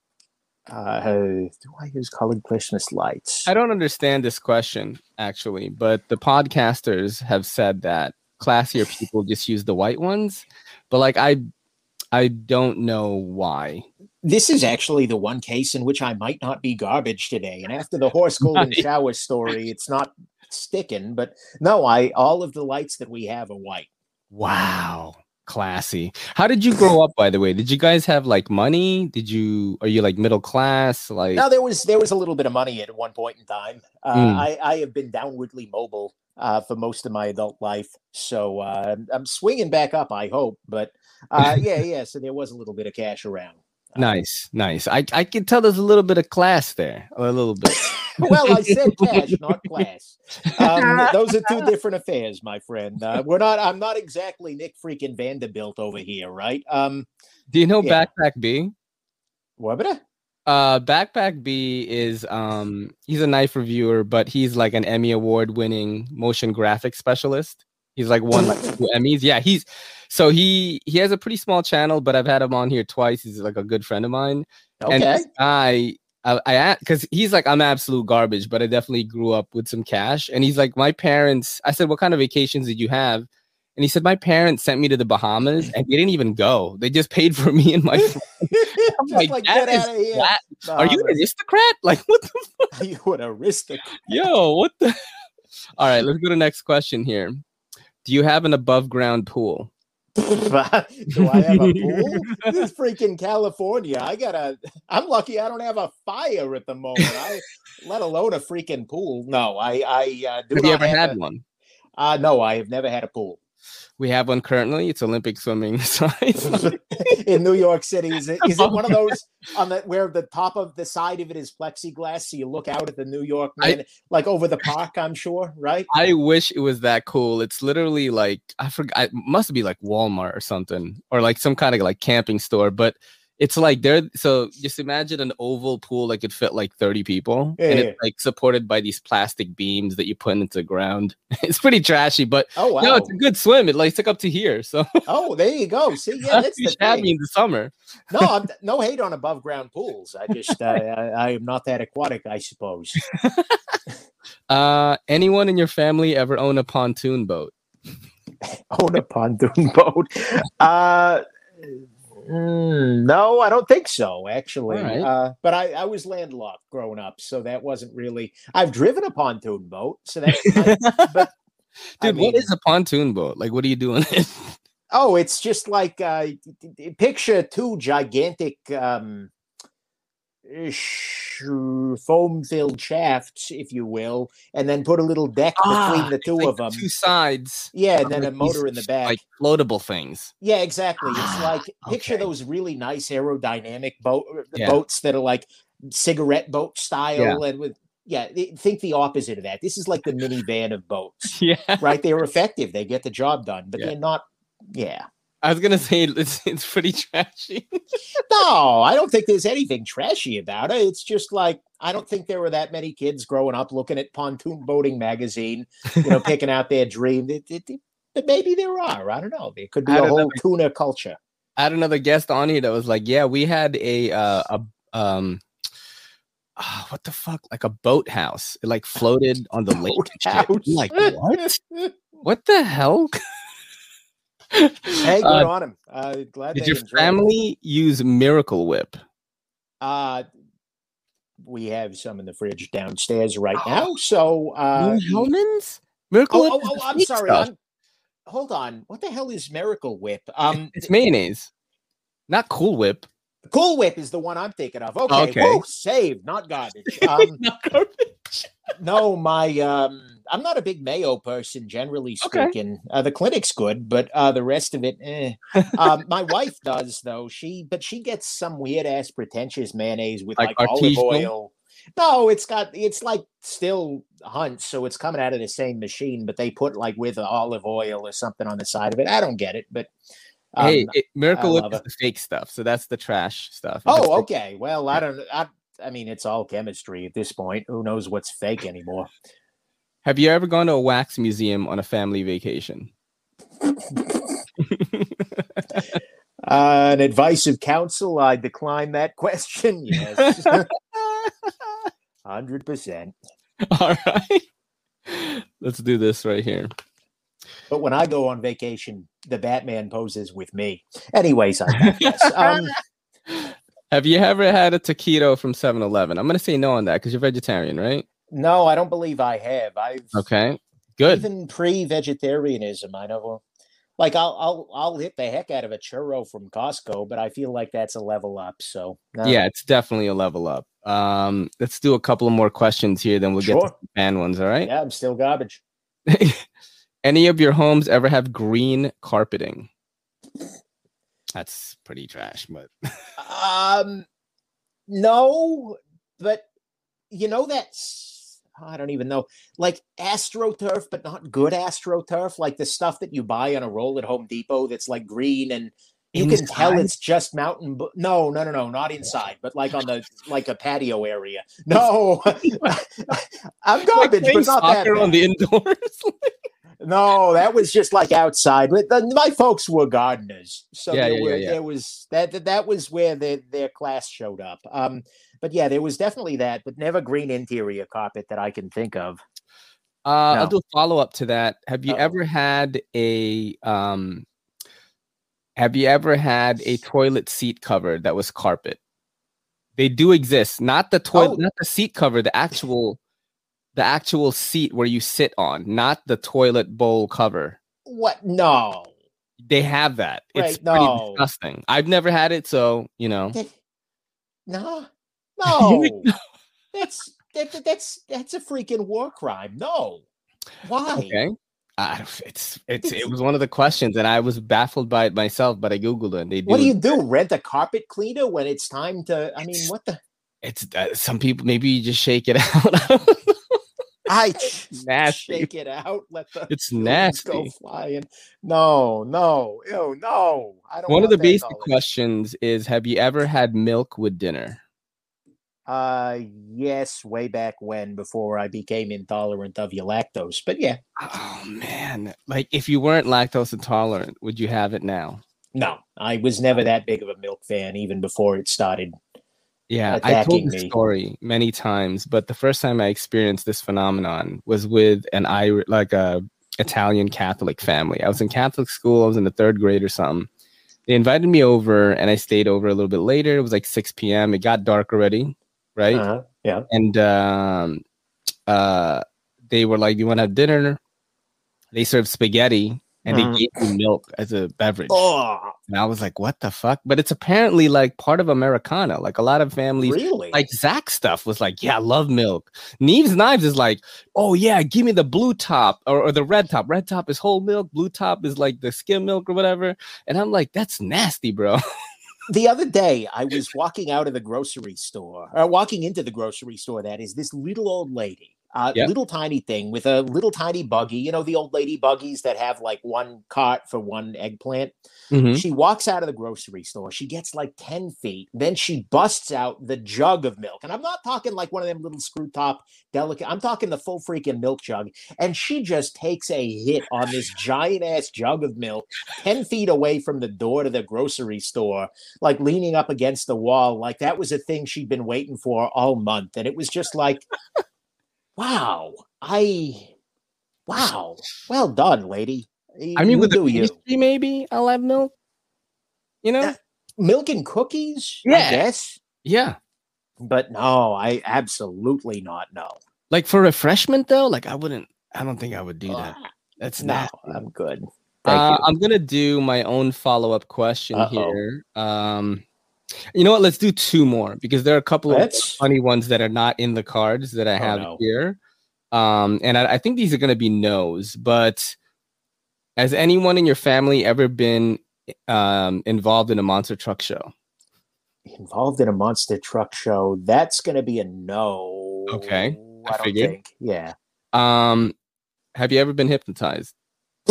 Uh, do I use colored Christmas lights? I don't understand this question actually, but the podcasters have said that classier people just use the white ones, but like I, I don't know why. This is actually the one case in which I might not be garbage today. And after the horse golden shower story, it's not sticking. But no, I all of the lights that we have are white. Wow, classy. How did you grow up? By the way, did you guys have like money? Did you? Are you like middle class? Like Now there was there was a little bit of money at one point in time. Uh, Mm. I I have been downwardly mobile uh, for most of my adult life, so uh, I'm- I'm swinging back up. I hope, but uh, yeah, yeah. So there was a little bit of cash around. Uh, nice, nice. I I can tell there's a little bit of class there, a little bit. well, I said cash, not class. Um, those are two different affairs, my friend. Uh, we're not. I'm not exactly Nick freaking Vanderbilt over here, right? Um, Do you know Yeah. Backpack B? what? about it? Uh, Backpack B is um he's a knife reviewer, but he's like an Emmy award winning motion graphics specialist. He's like won like two Emmys. Yeah, he's so he he has a pretty small channel, but I've had him on here twice. He's like a good friend of mine. And Okay. this guy, I, I because he's like I'm absolute garbage, but I definitely grew up with some cash. And he's like, my parents. I said, what kind of vacations did you have? And he said, my parents sent me to the Bahamas, and they didn't even go. They just paid for me and my. Just like, like, that get is out of here. Are you an aristocrat? Like what the Are you an aristocrat? yo? What the? All right, let's go to the next question here. Do you have an above ground pool? Do I have a pool? this is freaking California. I gotta. I'm lucky. I don't have a fire at the moment. I, let alone a freaking pool. No, I. I uh, do Have you ever had a- one? Uh, no, I have never had a pool We have one currently. It's Olympic swimming size. in New York City. Is it? Is it one of those on the where the top of the side of it is plexiglass, so you look out at the New York, I- man, like over the park? I'm sure, right? I wish it was that cool. It's literally like I forgot. It must be like Walmart or something, or like some kind of like camping store. But it's like there. So just imagine an oval pool that could fit like thirty people, and Yeah. it's like supported by these plastic beams that you put into the ground. It's pretty trashy, but Oh wow! no, it's a good swim. It like took up to here, so oh, there you go. See, yeah, that's the me in the summer. No, I'm, no hate on above ground pools. I just, uh, I, I am not that aquatic, I suppose. Uh, anyone in your family ever own a pontoon boat? own a pontoon boat. Uh, Mm, no, I don't think so, actually. Alright. Uh, but I, I was landlocked growing up, so that wasn't really. I've driven a pontoon boat, so that's. I- but I Dude, what mean- is a pontoon boat? Like, what are you doing? oh, it's just like uh, picture two gigantic um, foam-filled shafts, if you will, and then put a little deck between the two Ah, Like of them. Two sides. Yeah, and then a motor in the back. Like floatable things. Yeah, exactly. It's Ah, like picture okay. those really nice aerodynamic boat uh, Yeah. boats that are like cigarette boat style and with yeah, think the opposite of that. This is like the minivan of boats, Yeah. right? They're effective. They get the job done, but Yeah. they're not yeah. I was gonna say it's it's pretty trashy. No, I don't think there's anything trashy about it. It's just like I don't think there were that many kids growing up looking at pontoon boating magazine, you know, picking out their dream. It- it- it- but maybe there are. I don't know. There could be I a know. whole tuna culture. I had another guest on here that was like, "Yeah, we had a uh, a um, ah, what the fuck, like a boathouse. It like floated on the lake. and shit." I'm Boathouse. like, what? What the hell? Hey, good Uh, on him. Uh, glad Did your enjoyed it. family use Miracle Whip? Uh, we have some in the fridge downstairs right now. So, uh? Miracle oh, Whip? oh, oh, I'm sorry. I'm, hold on. What the hell is Miracle Whip? Um, It's mayonnaise, not Cool Whip. Cool Whip is the one I'm thinking of. Okay, Okay. Woo, saved, not garbage. Um, Not garbage. No, my um, I'm not a big mayo person, generally Okay. speaking. Uh, the clinic's good, but uh, the rest of it, eh. um, my wife does though. She, but she gets some weird ass pretentious mayonnaise with Like like, olive oil. No, it's got it's like still Hunt, so it's coming out of the same machine, but they put like with olive oil or something on the side of it. I don't get it, but um, hey, it, Miracle Whip is it. the fake stuff, so that's the trash stuff. If oh, okay. Well, I don't. I, I mean, it's all chemistry at this point. Who knows what's fake anymore? Have you ever gone to a wax museum on a family vacation? Uh, an advice of counsel, I decline that question. Yes, hundred percent. All right. Let's do this right here. But when I go on vacation, the Batman poses with me. Anyways, I digress. um, Have you ever had a taquito from 7 Eleven? I'm going to say no on that because you're vegetarian, right? no, I don't believe I have. I've Okay. Good. even pre-vegetarianism. I know, like I'll I'll I'll hit the heck out of a churro from Costco, but I feel like that's a level up. So no. Yeah, it's definitely a level up. Um, let's do a couple of more questions here, then we'll get to Sure. fan ones. All right. yeah, I'm still garbage. Any of your homes ever have green carpeting? That's pretty trash, but Um, no, but you know that's I don't even know, like astroturf, but not good astroturf, like the stuff that you buy on a roll at Home Depot that's like green and you can tell it's just mountain. Bu- no, no, no, no, not inside, but like on the like a patio area. No, I'm garbage, Playing but not that. soccer on the indoors. No, that was just like outside. My folks were gardeners, so Yeah, there, yeah, were, yeah, yeah. there was that. that- was where their their class showed up. Um, but yeah, there was definitely that, but never green interior carpet that I can think of. Uh, I'll do a follow up to that. Have you Uh-oh. ever had a um? Have you ever had a toilet seat cover that was carpet? They do exist. Not the toilet, Oh. not the seat cover. The actual, the actual seat where you sit on, not the toilet bowl cover. What? No, They have that. It's Right, pretty no. disgusting. I've never had it, so you know. That- no, no. that's that, that- that's that's a freaking war crime. No, why? Okay. Don't- it's it's it was one of the questions, and I was baffled by it myself. But I googled it. And they do. What do you do? Rent a carpet cleaner when it's time to? I mean, what the? It's uh, some people. Maybe you just shake it out. I nasty. shake it out. Let the It's buildings go flying. No, no, ew, no. I don't. One of the basic knowledge. questions is: Have you ever had milk with dinner? Uh, yes, way back when, before I became intolerant of your lactose. But yeah, Oh man! Like if you weren't lactose intolerant, would you have it now? no, I was never that big of a milk fan, even before it started. Yeah, I told the story many times, but the first time I experienced this phenomenon was with an I like a Italian Catholic family. I was in Catholic school. I was in the third grade or something, they invited me over, and I stayed over a little bit later. It was like 6 p.m. It got dark already, right? Uh-huh. Yeah. And um, uh, they were like, "You want to have dinner?" They served spaghetti, and they uh-huh. gave me milk as a beverage. Oh, And I was like, "What the fuck?" But it's apparently like part of Americana. Like a lot of families really? like Zach stuff was like, yeah, I love milk. Neeves Knives is like, oh yeah, give me the blue top or, or the red top. Red top is whole milk, blue top is like the skim milk or whatever. And I'm like, that's nasty, bro. the other day I was walking out of the grocery store, or walking into the grocery store. That is this little old lady, uh, Yeah. little tiny thing with a little tiny buggy. You know the old lady buggies that have like one cart for one eggplant. Mhm. She walks out of the grocery store. She gets like ten feet. Then she busts out the jug of milk, and I'm not talking like one of them little screw top delicate. I'm talking the full freaking milk jug, and she just takes a hit on this giant ass jug of milk, ten feet away from the door to the grocery store like leaning up against the wall, like that was a thing she'd been waiting for all month. And it was just like, wow, I, wow, well done, lady. I mean, You with the do you. maybe I'll have milk. You know? Yeah. Milk and cookies, I Yeah. guess. yeah. But no, I absolutely not. No, Like for refreshment though, like I wouldn't. I don't think I would do that. Ah, That's no, nasty. I'm good. Uh. I'm gonna do my own follow up question Uh-oh. here. Um, you know what? Let's do two more because there are a couple of funny ones that are not in the cards that I Oh, have no. here. Um, and I, I think these are gonna be no's. But has anyone in your family ever been um, involved in a monster truck show? Involved in a monster truck show. That's going to be a no. Okay, I I, don't figured. think. Yeah. Um, have you ever been hypnotized,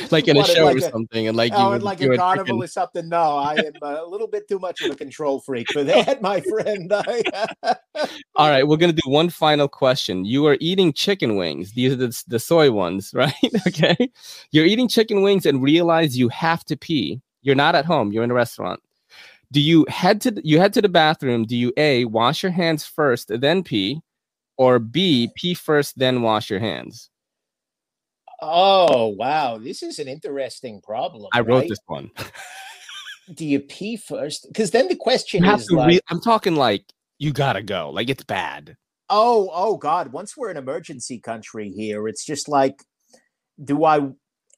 like in a show like or a- something, and like oh, you, and like a carnival freaking- or something. No, I am a little bit too much of a control freak for that, my friend. All right, we're gonna do one final question. You are eating chicken wings. These are the, the soy ones, right? okay. You're eating chicken wings and realize you have to pee. You're not at home. You're in a restaurant. Do you head to the, you head to the bathroom? Do you a wash your hands first, then pee, or b pee first, then wash your hands? Oh, wow. This is an interesting problem. I wrote right? this one. Do you pee first? Because then the question You is like, re- I'm talking like you gotta go. Like it's bad. oh, oh, God. Once we're an emergency country here, it's just like, do I.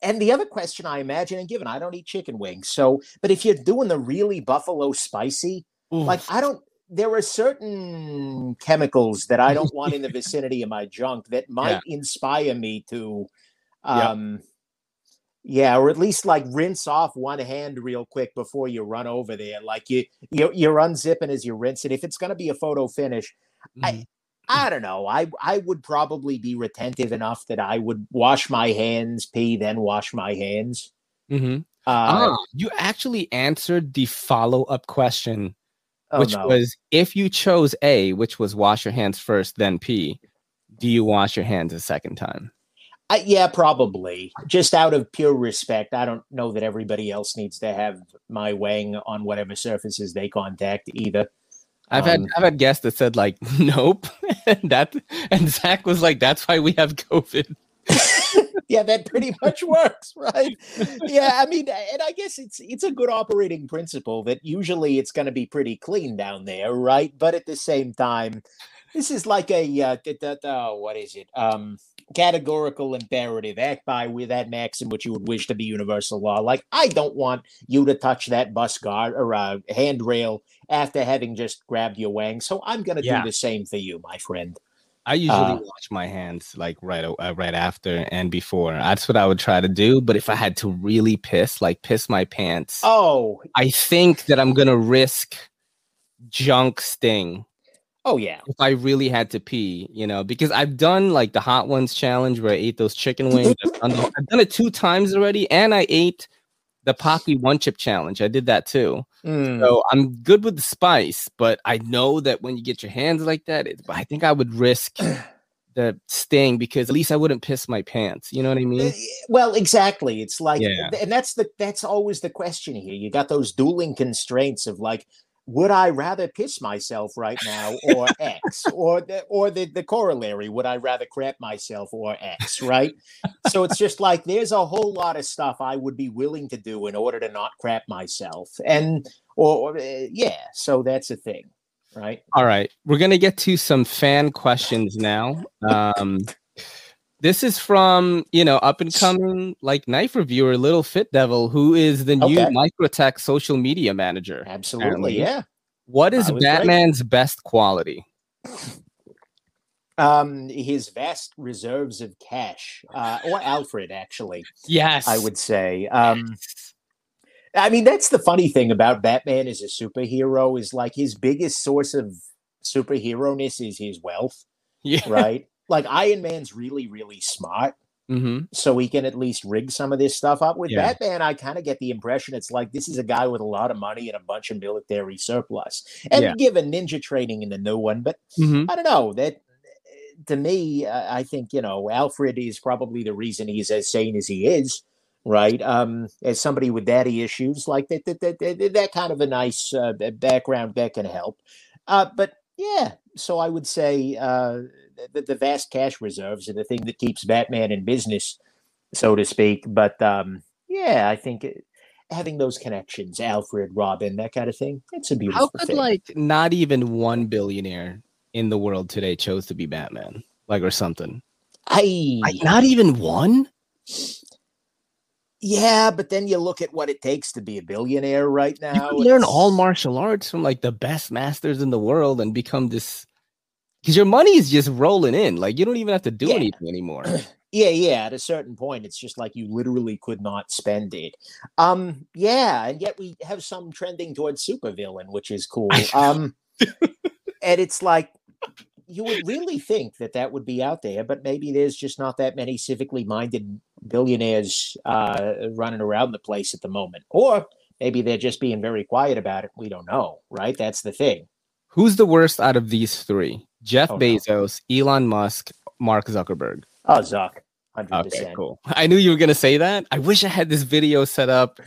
And the other question I imagine, and given I don't eat chicken wings, so, but if you're doing the really buffalo spicy, like I don't there are certain chemicals that I don't want in the vicinity of my junk that might inspire me to Yep. um yeah, or at least like rinse off one hand real quick before you run over there. Like you you you're unzipping as you rinse it. If it's gonna be a photo finish, I- Mhm. I don't know. I I would probably be retentive enough that I would wash my hands, pee, then wash my hands. Mhm. Uh, ah, you actually answered the follow up question oh, which no. was if you chose A, which was wash your hands first, then P, do you wash your hands a second time? Yeah, probably. Just out of pure respect. I don't know that everybody else needs to have my wang on whatever surfaces they contact either. I've had Um, I've had guests that said like nope, and that and Zach was like that's why we have COVID. yeah, that pretty much works, right? Yeah, I mean, and I guess it's it's a good operating principle that usually it's going to be pretty clean down there, right? But at the same time, this is like a uh, th- th- oh, what is it? Um, categorical imperative. Act by with that maxim which you would wish to be universal law. Like I don't want you to touch that bus guard or uh, handrail after having just grabbed your wang, so I'm going to Yeah. do the same for you, my friend. I usually Uh, wash my hands like right uh, right after and before. That's what I would try to do. But if I had to really piss, like piss my pants, Oh, I think that I'm gonna risk junk sting oh yeah. if I really had to pee, you know, because I've done like the hot ones challenge where I ate those chicken wings. I've done, the- I've done it two times already, and I ate the Paqui one chip challenge. I did that too. Mm. So I'm good with the spice, but I know that when you get your hands like that, it, I think I would risk the sting because at least I wouldn't piss my pants. You know what I mean? Uh, well exactly it's like Yeah. and that's the that's always the question here you got those dueling constraints of like would I rather piss myself right now or X? Or the, or the, the corollary would I rather crap myself or X right? So it's just like there's a whole lot of stuff I would be willing to do in order to not crap myself. And or, or uh, yeah so that's a thing right? All right. We're gonna get to some fan questions now. Um this is from you know up and coming like knife reviewer little fit devil who is the new okay. microtech social media manager absolutely apparently. yeah. What is batman's great. best quality? Um his vast reserves of cash uh or alfred actually yes. I would say. Um i mean that's the funny thing about batman as a superhero is like his biggest source of superhero ness is his wealth yeah. right like Iron Man's really, really smart. Mm-hmm. So he can at least rig some of this stuff up. With yeah. Batman, I kind of get the impression it's like this is a guy with a lot of money and a bunch of military surplus. And yeah. given ninja training in the new one, but mm-hmm. I don't know that to me, I think you know Alfred is probably the reason he's as sane as he is, right? Um, as somebody with daddy issues, like that, that, that, that, that kind of a nice uh, background that can help. Uh, but yeah, so I would say uh, the, the, vast cash reserves are the thing that keeps Batman in business, so to speak. But um, yeah, I think it, having those connections, Alfred, Robin, that kind of thing, it's a beautiful. How could thing. like not even one billionaire in the world today chose to be Batman, like or something? I like not even one. Yeah, but then you look at what it takes to be a billionaire right now. You learn all martial arts from like the best masters in the world and become this because your money is just rolling in. Like you don't even have to do yeah. anything anymore. yeah, yeah. At a certain point, it's just like you literally could not spend it. Um, yeah, and yet we have some trending towards supervillain, which is cool. Um, and it's like you would really think that that would be out there, but maybe there's just not that many civically minded billionaires uh, running around the place at the moment, or maybe they're just being very quiet about it. We don't know, right? That's the thing. Who's the worst out of these three? Jeff oh, Bezos, no. Elon Musk, Mark Zuckerberg. Oh, Zuck. 100%. Okay, cool. I knew you were going to say that. I wish I had this video set up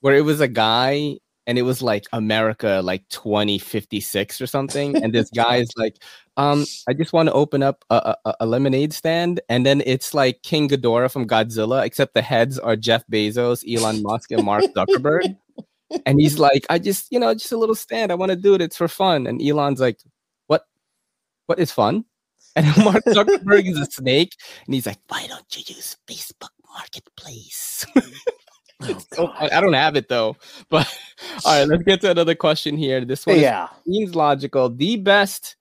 where it was a guy and it was like America like 2056 or something. And this guy is like, um, I just want to open up a, a, a, lemonade stand. And then it's like King Ghidorah from Godzilla, except the heads are Jeff Bezos, Elon Musk, and Mark Zuckerberg. and he's like, I just, you know, just a little stand. I want to do it. It's for fun. And Elon's like, what is fun? And Mark Zuckerberg is a snake, and he's like, "Why don't you use Facebook Marketplace?" oh, I don't have it though. But all right, let's get to another question here. This one yeah. seems logical. The best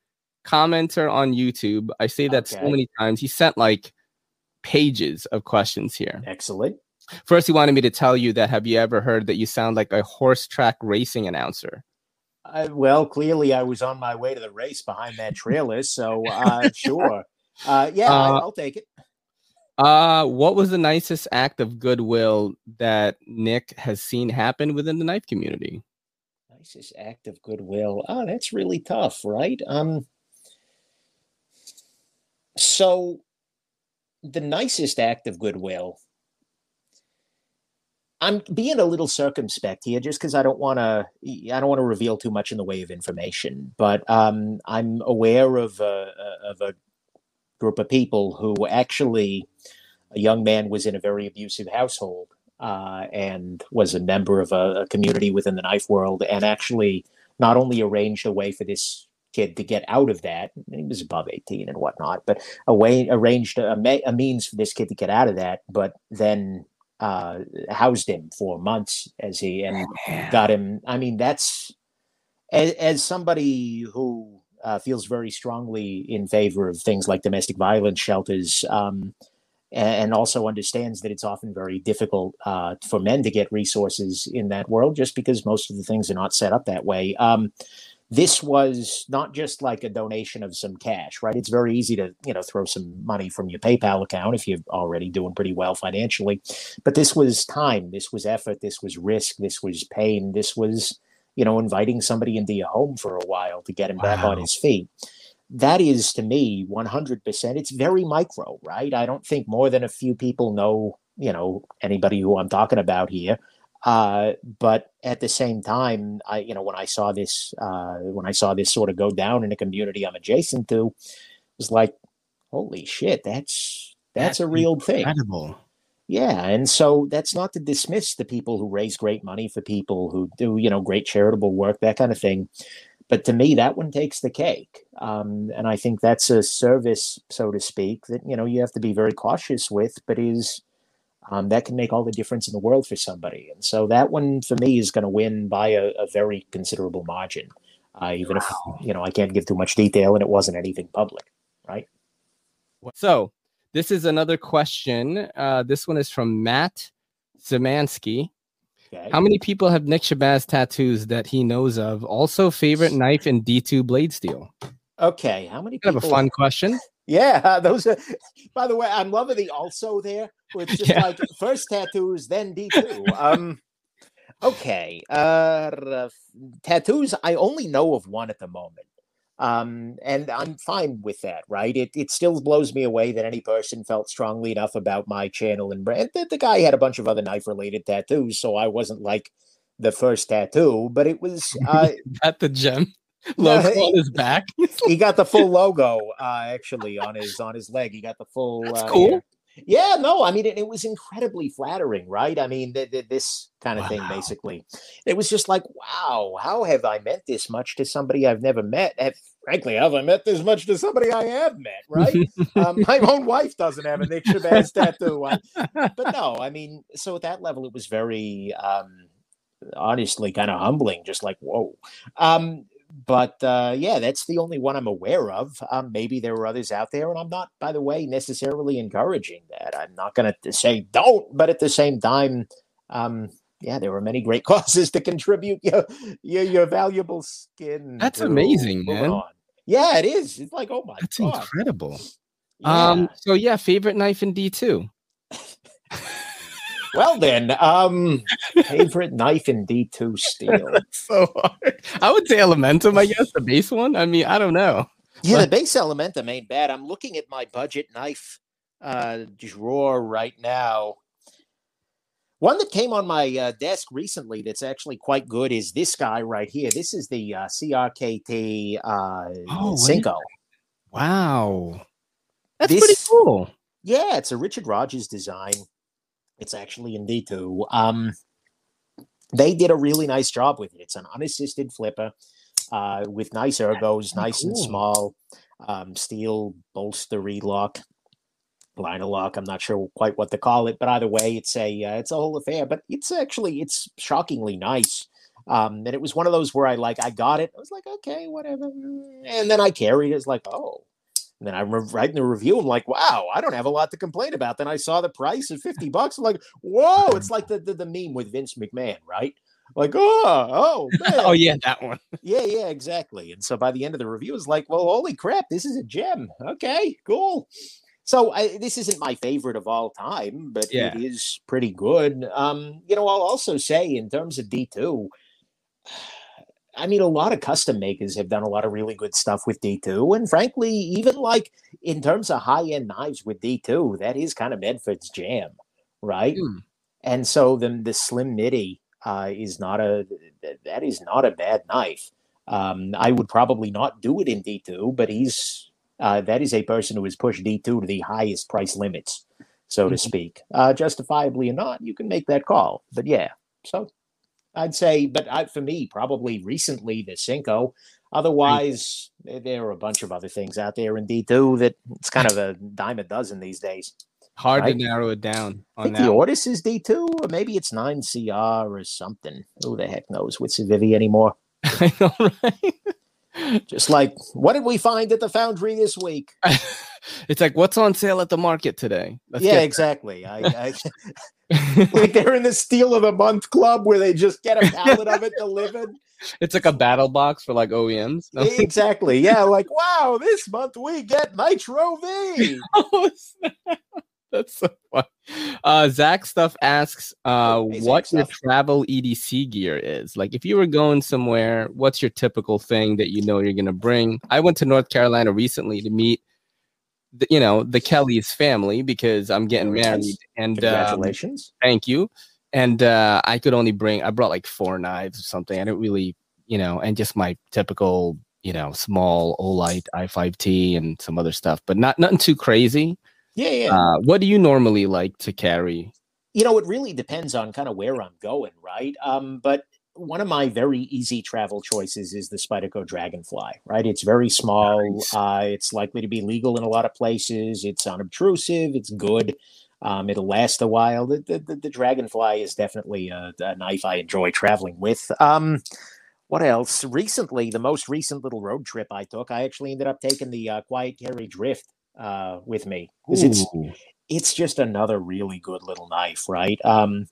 commenter on YouTube. I say that okay. so many times. He sent like pages of questions here. Excellent. First, he wanted me to tell you that have you ever heard that you sound like a horse track racing announcer? I, well, clearly I was on my way to the race behind that trailer, so uh, sure. Uh, yeah, uh, I'll take it. Uh, what was the nicest act of goodwill that Nick has seen happen within the knife community? Nicest act of goodwill. Oh, that's really tough, right? Um, so the nicest act of goodwill I'm being a little circumspect here, just because I don't want to. I don't want to reveal too much in the way of information. But um, I'm aware of a, of a group of people who actually, a young man was in a very abusive household uh, and was a member of a, a, community within the knife world, and actually not only arranged a way for this kid to get out of that. He was above 18 and whatnot, but a way arranged a, a means for this kid to get out of that. But then uh, housed him for months as he and oh, got him. I mean, that's as, as somebody who uh, feels very strongly in favor of things like domestic violence shelters. Um, and also understands that it's often very difficult uh, for men to get resources in that world just because most of the things are not set up that way. Um, this was not just like a donation of some cash, right? It's very easy to, you know, throw some money from your PayPal account if you're already doing pretty well financially. But this was time, this was effort, this was risk, this was pain, this was, you know, inviting somebody into your home for a while to get him wow. back on his feet. That is to me 100%. It's very micro, right? I don't think more than a few people know, you know, anybody who I'm talking about here Uh, but at the same time, I you know when I saw this uh, when I saw this sort of go down in a community I'm adjacent to, it was like, holy shit, that's that's, that's a real incredible. thing. Yeah, and so that's not to dismiss the people who raise great money for people who do you know great charitable work, that kind of thing. But to me, that one takes the cake, um, and I think that's a service, so to speak, that you know you have to be very cautious with, but is um, that can make all the difference in the world for somebody. And so that one for me is going to win by a, a, very considerable margin, uh, even wow. if you know I can't give too much detail and it wasn't anything public, right? So this is another question. Uh, this one is from Matt Zemansky. Okay. How many people have Nick Shabazz tattoos that he knows of? Also, favorite knife in D2 blade steel. Okay, how many? People... Kind of a fun question. Yeah, those are. By the way, I'm loving the also there. It's just yeah. like first tattoos, then D2. Um, okay, uh, tattoos. I only know of one at the moment. Um, and I'm fine with that, right? It it still blows me away that any person felt strongly enough about my channel and brand. The, the guy had a bunch of other knife related tattoos, so I wasn't like the first tattoo, but it was uh, at the gem logo uh, on his back. he got the full logo uh, actually on his on his leg. He got the full. That's uh, cool. Yeah. Yeah, no, I mean, it, it was incredibly flattering, right? I mean, th- th- this kind of wow. thing, basically. It was just like, wow, how have I meant this much to somebody I've never met? Have, frankly, have I met this much to somebody I have met, right? um, my own wife doesn't have a Nick Shabazz tattoo. but no, I mean, so at that level, it was very, um, honestly, kind of humbling, just like, whoa. Um, but uh, yeah, that's the only one I'm aware of. Um, maybe there were others out there, and I'm not, by the way, necessarily encouraging that. I'm not going to say don't, but at the same time, um, yeah, there were many great causes to contribute your your, your valuable skin. That's amazing, man. On. Yeah, it is. It's like, oh my That's God. incredible. Yeah. Um, so yeah, favorite knife in D two. Well then, um, favorite knife in D two steel. so hard. I would say Elementum. I guess the base one. I mean, I don't know. Yeah, the base Elementum ain't bad. I'm looking at my budget knife uh, drawer right now. One that came on my uh, desk recently that's actually quite good is this guy right here. This is the uh, CRKT uh, oh, Cinco. Wow, that's this, pretty cool. Yeah, it's a Richard Rogers design. It's actually in D2. Um, they did a really nice job with it. It's an unassisted flipper uh, with nice ergos, nice cool. and small, um, steel bolster relock, liner lock. I'm not sure quite what to call it, but either way, it's a uh, it's a whole affair. But it's actually it's shockingly nice. Um, and it was one of those where I like I got it. I was like, okay, whatever. And then I carried it. It's like, oh, and then I remember writing the review. I'm like, wow, I don't have a lot to complain about. Then I saw the price of 50 bucks. I'm like, whoa, it's like the, the, the meme with Vince McMahon, right? Like, oh, oh, oh, yeah, that one. yeah, yeah, exactly. And so by the end of the review, it's like, well, holy crap, this is a gem. Okay, cool. So I, this isn't my favorite of all time, but yeah. it is pretty good. Um, you know, I'll also say in terms of D2, I mean, a lot of custom makers have done a lot of really good stuff with D2. And frankly, even like in terms of high end knives with D2, that is kind of Medford's jam, right? Mm. And so the, the Slim MIDI uh, is not a, that is not a bad knife. Um, I would probably not do it in D2, but he's, uh, that is a person who has pushed D2 to the highest price limits, so mm-hmm. to speak. Uh, justifiably or not, you can make that call. But yeah, so I'd say, but I, for me, probably recently the Cinco. Hmm. Otherwise, right. there are a bunch of other things out there in D2 that it's kind of a dime a dozen these days. Hard right? to narrow it down. I think the Ortis is D2, or maybe it's 9CR or something. Who the heck knows with Civivi anymore? I know, right? Just like, what did we find at the foundry this week? it's like, what's on sale at the market today? Let's yeah, exactly. I, I like they're in the steal of the month club where they just get a pallet of it delivered. It's like a battle box for like OEMs. No? Exactly. Yeah. Like, wow, this month we get Nitro V. Oh, oh, That's so fun. Uh, Zach Stuff asks uh, hey, what your travel EDC gear is. Like, if you were going somewhere, what's your typical thing that you know you're going to bring? I went to North Carolina recently to meet the, you know the Kelly's family because I'm getting married. And congratulations, um, thank you. and uh, I could only bring. I brought like four knives or something. I didn't really, you know, and just my typical, you know, small Olight i5T and some other stuff, but not nothing too crazy. Yeah, yeah. Uh, what do you normally like to carry? You know, it really depends on kind of where I'm going, right? Um, but one of my very easy travel choices is the Spyderco Dragonfly, right? It's very small. Nice. Uh, it's likely to be legal in a lot of places. It's unobtrusive. It's good. Um, it'll last a while. The, the, the, Dragonfly is definitely a, a knife I enjoy traveling with. Um, what else? Recently, the most recent little road trip I took, I actually ended up taking the uh, Quiet Carry Drift uh, with me because it's it's just another really good little knife, right? Um,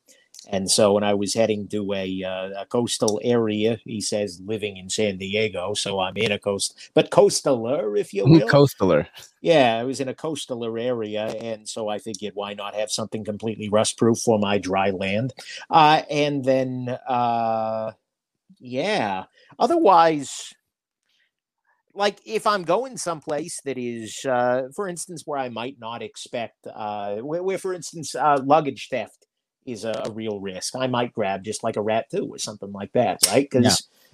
and so when I was heading to a, uh, a coastal area, he says living in San Diego, so I'm in a coast, but coastaler, if you will. Coastaler. yeah, I was in a coastaler area, and so I figured why not have something completely rust proof for my dry land, uh, and then uh, yeah, otherwise. Like if I'm going someplace that is, uh, for instance, where I might not expect, uh, where, where for instance, uh, luggage theft is a, a real risk. I might grab just like a Rat 2 or something like that, right? Because,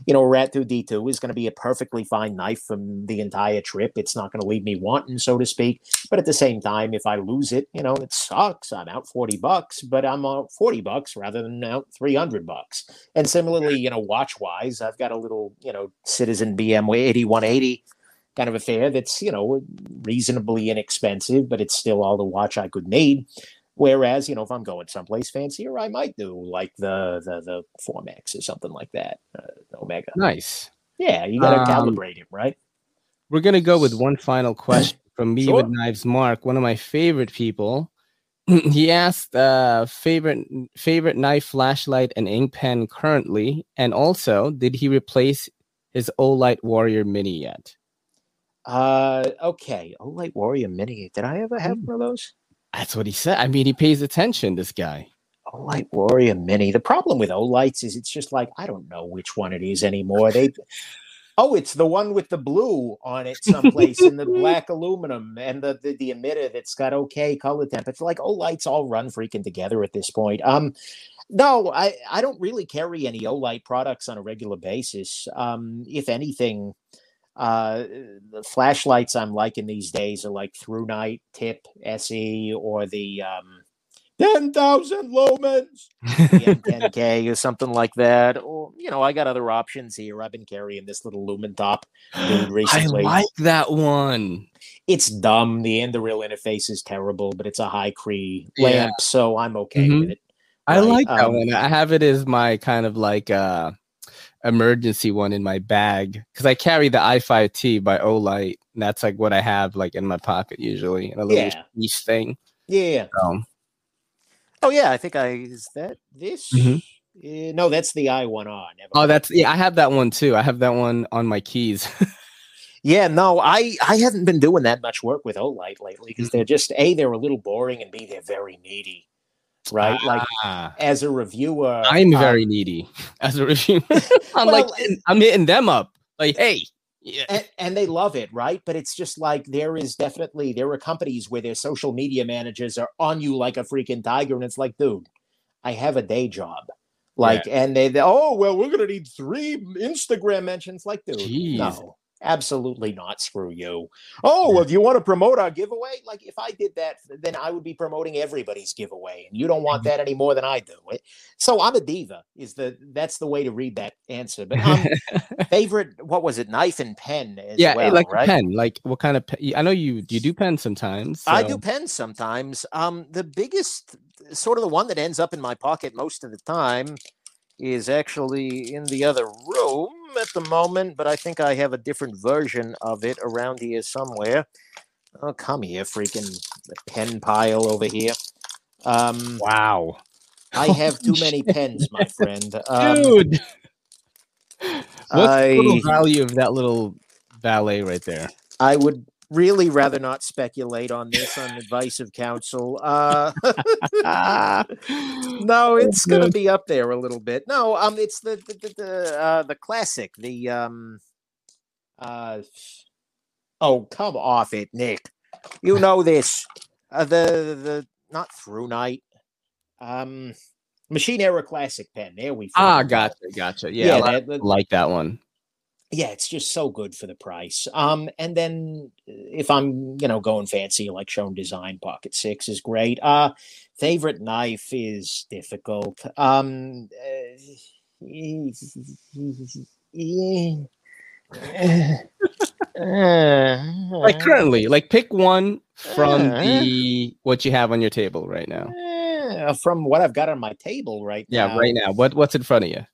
you know, a Rat 2 D2 is going to be a perfectly fine knife from the entire trip. It's not going to leave me wanting, so to speak. But at the same time, if I lose it, you know, it sucks. I'm out 40 bucks, but I'm out 40 bucks rather than out 300 bucks. And similarly, you know, watch wise, I've got a little, you know, Citizen BM 8180 kind of affair that's, you know, reasonably inexpensive, but it's still all the watch I could need. Whereas, you know, if I'm going someplace fancier, I might do like the the the Formex or something like that, uh, Omega. Nice. Yeah, you got to Um, calibrate it, right? We're gonna go with one final question from me with Knives Mark, one of my favorite people. he asked uh favorite favorite knife, flashlight, and ink pen currently, and also did he replace his Olight Warrior Mini yet? Uh, okay. Olight Warrior Mini. Did I ever have Hmm. one of those? That's what he said. I mean, he pays attention. This guy. Olight Warrior Mini. The problem with Olights is it's just like I don't know which one it is anymore. They Oh, it's the one with the blue on it someplace in the black aluminum and the, the the emitter that's got okay color temp. It's like lights all run freaking together at this point. Um no, I, I don't really carry any Olight products on a regular basis. Um, if anything, uh, the flashlights I'm liking these days are like ThruNite, Tip, SE, or the um, 10,000 lumens, the M10K, or something like that. Or, you know, I got other options here. I've been carrying this little Lumintop dude I like that one. it's dumb. The end, the real interface is terrible, but it's a high CRI Yeah. lamp, so I'm okay Mhm. with it. I Right, like that um, one. I have it as my kind of like uh emergency one in my bag because I carry the i5T by Olight. And that's like what I have like in my pocket usually, in a little Yeah. niche thing. Yeah. Oh yeah, I think I is that this. Mhm. Eh, no, that's the I one on. Never oh, that's yeah. I have that one too. I have that one on my keys. yeah. No, I I haven't been doing that much work with Olight lately because they're just a they're a little boring and b they're very needy, right? like Ah, as a reviewer, I'm um, very needy as a reviewer. I'm Well, like I'm hitting them up. Like, hey, yeah, and, and they love it, right? But it's just like there is definitely there are companies where their social media managers are on you like a freaking tiger, and it's like, dude, I have a day job. Like, and they, they oh well, we're gonna need three Instagram mentions. Like, dude, Jeez. no, absolutely not. Screw you. Oh, well, if you want to promote our giveaway, like if I did that, then I would be promoting everybody's giveaway, and you don't want Mm-hmm. that any more than I do. It- So I'm a diva. Is the that's the way to read that answer? But um, favorite, what was it? Knife and pen. As yeah, well, like right? pen. Like, what kind of? Pen? I know you. You do pen sometimes. I do pen sometimes. Um, the biggest, sort of the one that ends up in my pocket most of the time, is actually in the other room at the moment. But I think I have a different version of it around here somewhere. Oh, come here, freaking pen pile over here. Um, Wow, I have too many pens, my friend. Um, dude. What's the I- little value of that little ballet right there? I would really rather not speculate on this on advice of counsel. Uh, no, it's gonna be up there a little bit. No, um, it's the the the, the, uh, the classic. The um, uh, oh, come off it, Nick. You know this. Uh, the the not ThruNite. Um, Machine Era Classic pen. There we ah, gotcha, gotcha. Yeah, yeah that, like that one. Yeah, it's just so good for the price. Um, and then if I'm you know going fancy, like Schon Design Pocket Six is great. Uh, favorite knife is difficult. Um. Uh, like currently, like pick one from the what you have on your table right now. Uh, from what I've got on my table right yeah, now. Yeah, right now. What what's in front of you?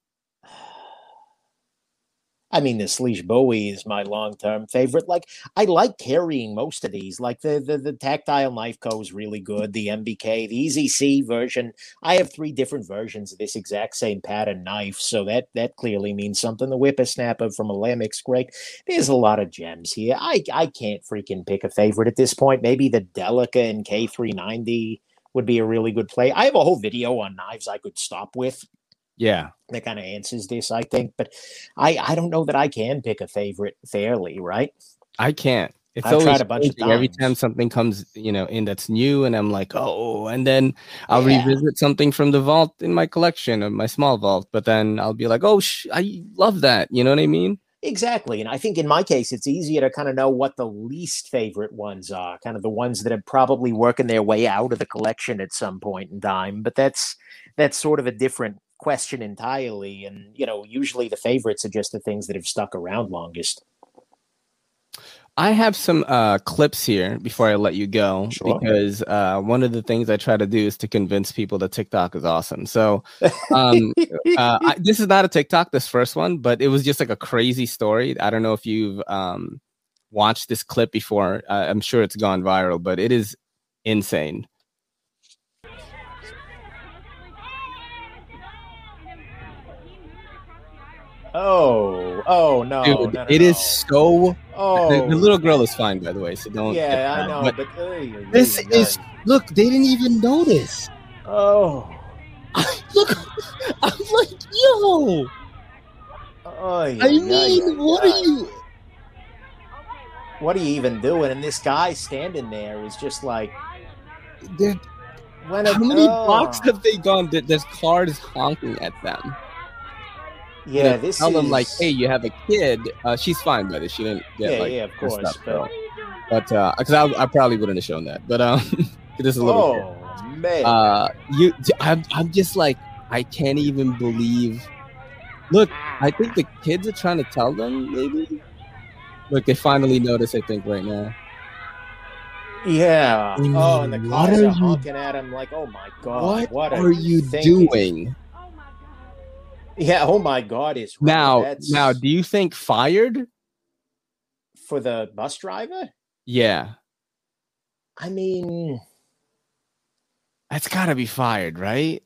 I mean, the Slysz Bowie is my long term favorite. Like, I like carrying most of these. Like the the, the tactile knife co is really good. The MBK, the EZC version. I have three different versions of this exact same pattern knife, so that that clearly means something. The Whippersnapper from Alemix, great. There's a lot of gems here. I I can't freaking pick a favorite at this point. Maybe the Delica and K390 would be a really good play. I have a whole video on knives I could stop with. Yeah. That kind of answers this, I think. But I, I don't know that I can pick a favorite fairly, right? I can't. It's I've always a bunch of times. every time something comes, you know, in that's new, and I'm like, oh, and then I'll yeah. revisit something from the vault in my collection of my small vault, but then I'll be like, oh, sh- I love that. You know what I mean? Exactly. And I think in my case, it's easier to kind of know what the least favorite ones are, kind of the ones that are probably working their way out of the collection at some point in time. But that's that's sort of a different question entirely. And, you know, usually the favorites are just the things that have stuck around longest. I have some uh, clips here before I let you go sure. because uh, one of the things I try to do is to convince people that TikTok is awesome. So um, uh, I, this is not a TikTok, this first one, but it was just like a crazy story. I don't know if you've um, watched this clip before. I'm sure it's gone viral, but it is insane. Oh, oh no, Dude, no, no it no. is so. Oh, the, the, little girl is fine, by the way. So don't. Yeah, I know, but, but uh, this is look. They didn't even notice. Oh, I, look! I'm like, yo. Oh, yeah, I mean, yeah, what are you? What are you even doing? And this guy standing there is just like, Dude, when how many oh. blocks have they gone? That there's cars honking at them. Yeah, this tell is... them like, hey, you have a kid. Uh, she's fine by this. She didn't get yeah, like yeah, of course. Stuff, but but uh, because I, I probably wouldn't have shown that. But um, this is a little. Oh man. Uh, you, I'm I'm just like I can't even believe. Look, I think the kids are trying to tell them maybe. Look, they finally notice. I think right now. Yeah. Oh, and the cars are, are honking at him like, "Oh my god, what, what are you thinking? doing?" Yeah. Oh my God. Is now That's... now? Do you think fired for the bus driver? Yeah. I mean, that's got to be fired, right?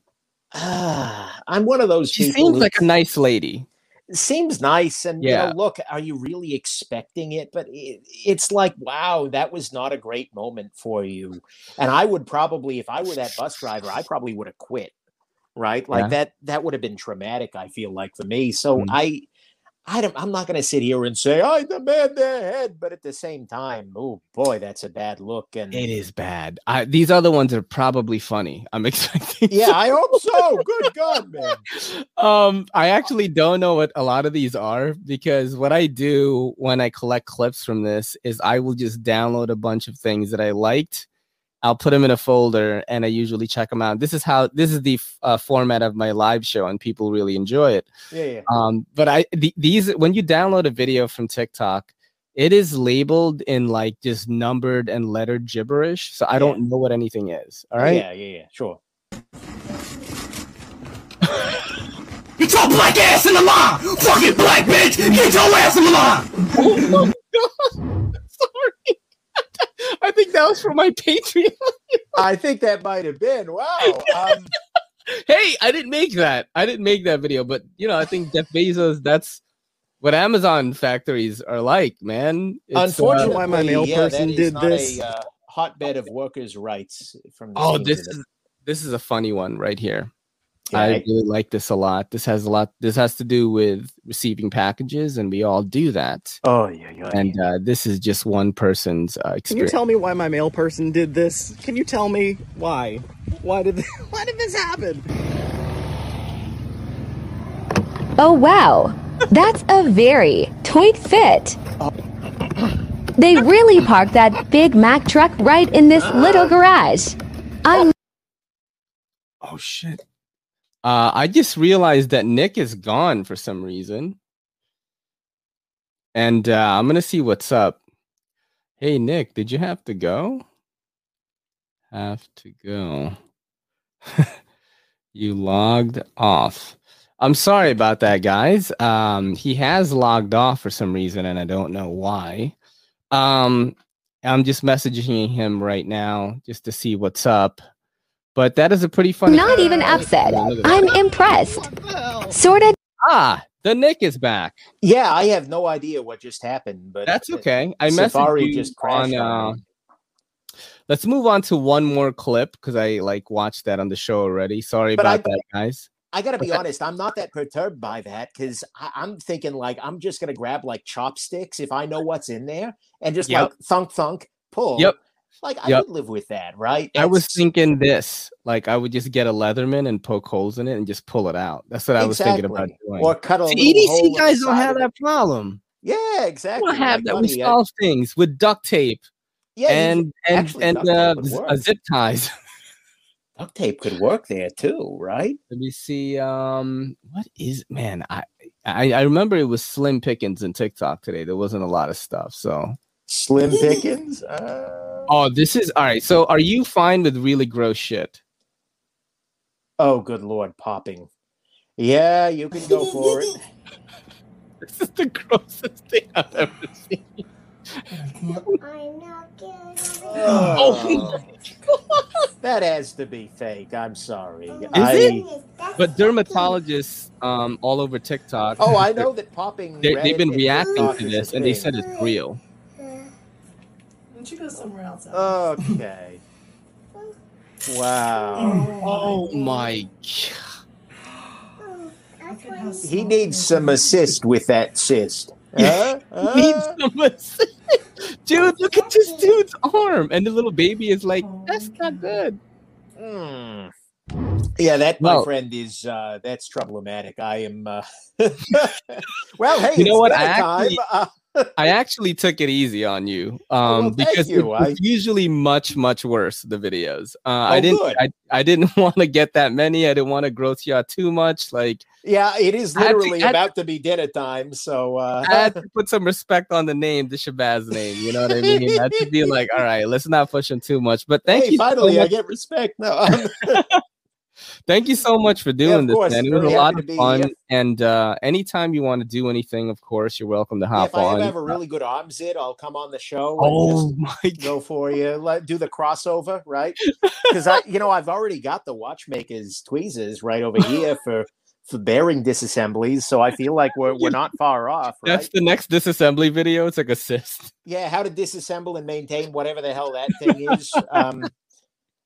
Uh, I'm one of those. She seems like a nice lady. Seems nice, and yeah. You know, look, are you really expecting it? But it, it's like, wow, that was not a great moment for you. And I would probably, if I were that bus driver, I probably would have quit right? Like yeah. that that would have been traumatic. I feel like for me. So mm-hmm. I. I don't, I'm not going to sit here and say I demand their head, but at the same time, oh boy, that's a bad look. And it is bad. I, these other ones are probably funny. I'm expecting. Yeah, I hope so. Good God, man. Um, I actually don't know what a lot of these are because what I do when I collect clips from this is I will just download a bunch of things that I liked I'll put them in a folder and I usually check them out. This is how this is the uh, format of my live show, and people really enjoy it. Yeah, yeah. Um, but I the, these when you download a video from TikTok, it is labeled in like just numbered and lettered gibberish, so I yeah. don't know what anything is. All right. Yeah, yeah, yeah. Sure. Get your black ass in the line! Fucking black bitch! Get your ass in the line! Oh my god! Sorry. I think that was for my Patreon. I think that might have been. Wow. Um, hey, I didn't make that. I didn't make that video, but you know, I think Jeff Bezos. That's what Amazon factories are like, man. It's, uh, Unfortunately, uh, my mail yeah, person did this. A, uh, hotbed of workers' rights from. oh, this is this is a funny one right here. Yeah, I really like this a lot. This has a lot. This has to do with receiving packages, and we all do that. Oh yeah, yeah. And uh, this is just one person's uh, experience. Can you tell me why my mail person did this? Can you tell me why? Why did why did this happen? Oh wow, that's a very tight fit. They really parked that Big Mack truck right in this little garage. I'm Oh shit. Uh, I just realized that Nick is gone for some reason. And uh, I'm gonna see what's up. Hey Nick, did you have to go? Have to go. you logged off. I'm sorry about that, guys. Um, he has logged off for some reason, and I don't know why. Um, I'm just messaging him right now just to see what's up. But that is a pretty funny. not even upset. I'm impressed. Sorta Ah, the Nick is back. Yeah, I have no idea what just happened, but That's okay. I messaged Safari you just crashed on. on Uh, let's move on to one more clip because I like watched that on the show already. Sorry But about I- that, guys. I gotta be honest, I'm not that perturbed by that because I'm thinking like I'm just gonna grab like chopsticks if I know what's in there and just Yep. like thunk thunk pull. Yep. Like I Yep. would live with that, right? I was thinking this, like I would just get a Leatherman and poke holes in it and just pull it out. That's what I was thinking about Exactly. doing. Or cut a See, little hole EDC guys don't have that problem. Yeah, We exactly. don't have Like, that. We buddy, I- things with duct tape yeah, and and and uh, uh, zip ties. duct tape could work there too, right? Let me see. Um, what is man? I, I I remember it was Slim Pickens in TikTok today. There wasn't a lot of stuff. So Slim Pickens. Uh, oh, this is all right. So are you fine with really gross shit? oh, good lord, popping. Yeah, you can go for it. This is the grossest thing I've ever seen. Oh, that has to be fake. I'm sorry. Is it? But dermatologists um all over TikTok. Oh, I know that popping. They, red they've been reacting to this, and they said it's real. Why don't you go somewhere else? Okay. Wow. Oh my! God. He needs some assist with that cyst. Huh? He needs some assist. Dude, look at this dude's arm, and the little baby is like, "That's not good." Hmm. Yeah, that my Well- friend is uh that's problematic. I am uh well hey You know it's what? dinner I time. actually- Uh, I actually took it easy on you, um, Oh, well, because you. it's usually much, much worse. The videos, uh, I Oh, didn't, good. I, I didn't want to get that many. I didn't want to gross you out too much. Like, yeah, it is I had to- literally about to be dinner time, so uh I had to put some respect on the name, the Shabazz name. You know what I mean? I had to be like, all right, let's not push him too much. But thank hey, you, finally so I get respect. No, um, thank you so much for doing of this, course. man. It was a lot of fun. here. And uh, anytime you want to do anything, of course, you're welcome to hop on. if I have a really good zit, I'll come on the show oh my go for you. Let do the crossover, right? Because I, you know, I've already got the watchmakers tweezers right over here for for bearing disassemblies, so I feel like we're we're not far off, right? That's the next disassembly video. It's like assist. yeah, how to disassemble and maintain whatever the hell that thing is. Um,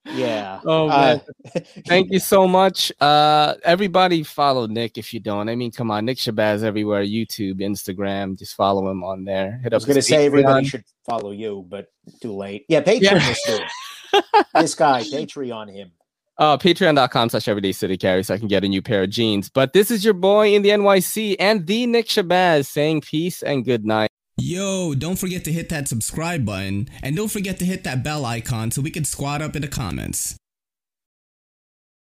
yeah. Oh Uh. Thank you so much. Uh everybody follow Nick if you don't. I mean, come on, Nick Shabazz everywhere, YouTube, Instagram. Just follow him on there. Hit I up was going to his say everybody should follow you, but too late. Yeah, Patreon Yeah. this guy, Patreon him. uh patreon.com slash everyday city carry so I can get a new pair of jeans. But this is your boy in the NYC and the Nick Shabazz saying peace and good night. Yo, don't forget to hit that subscribe button and don't forget to hit that bell icon so we can squad up in the comments.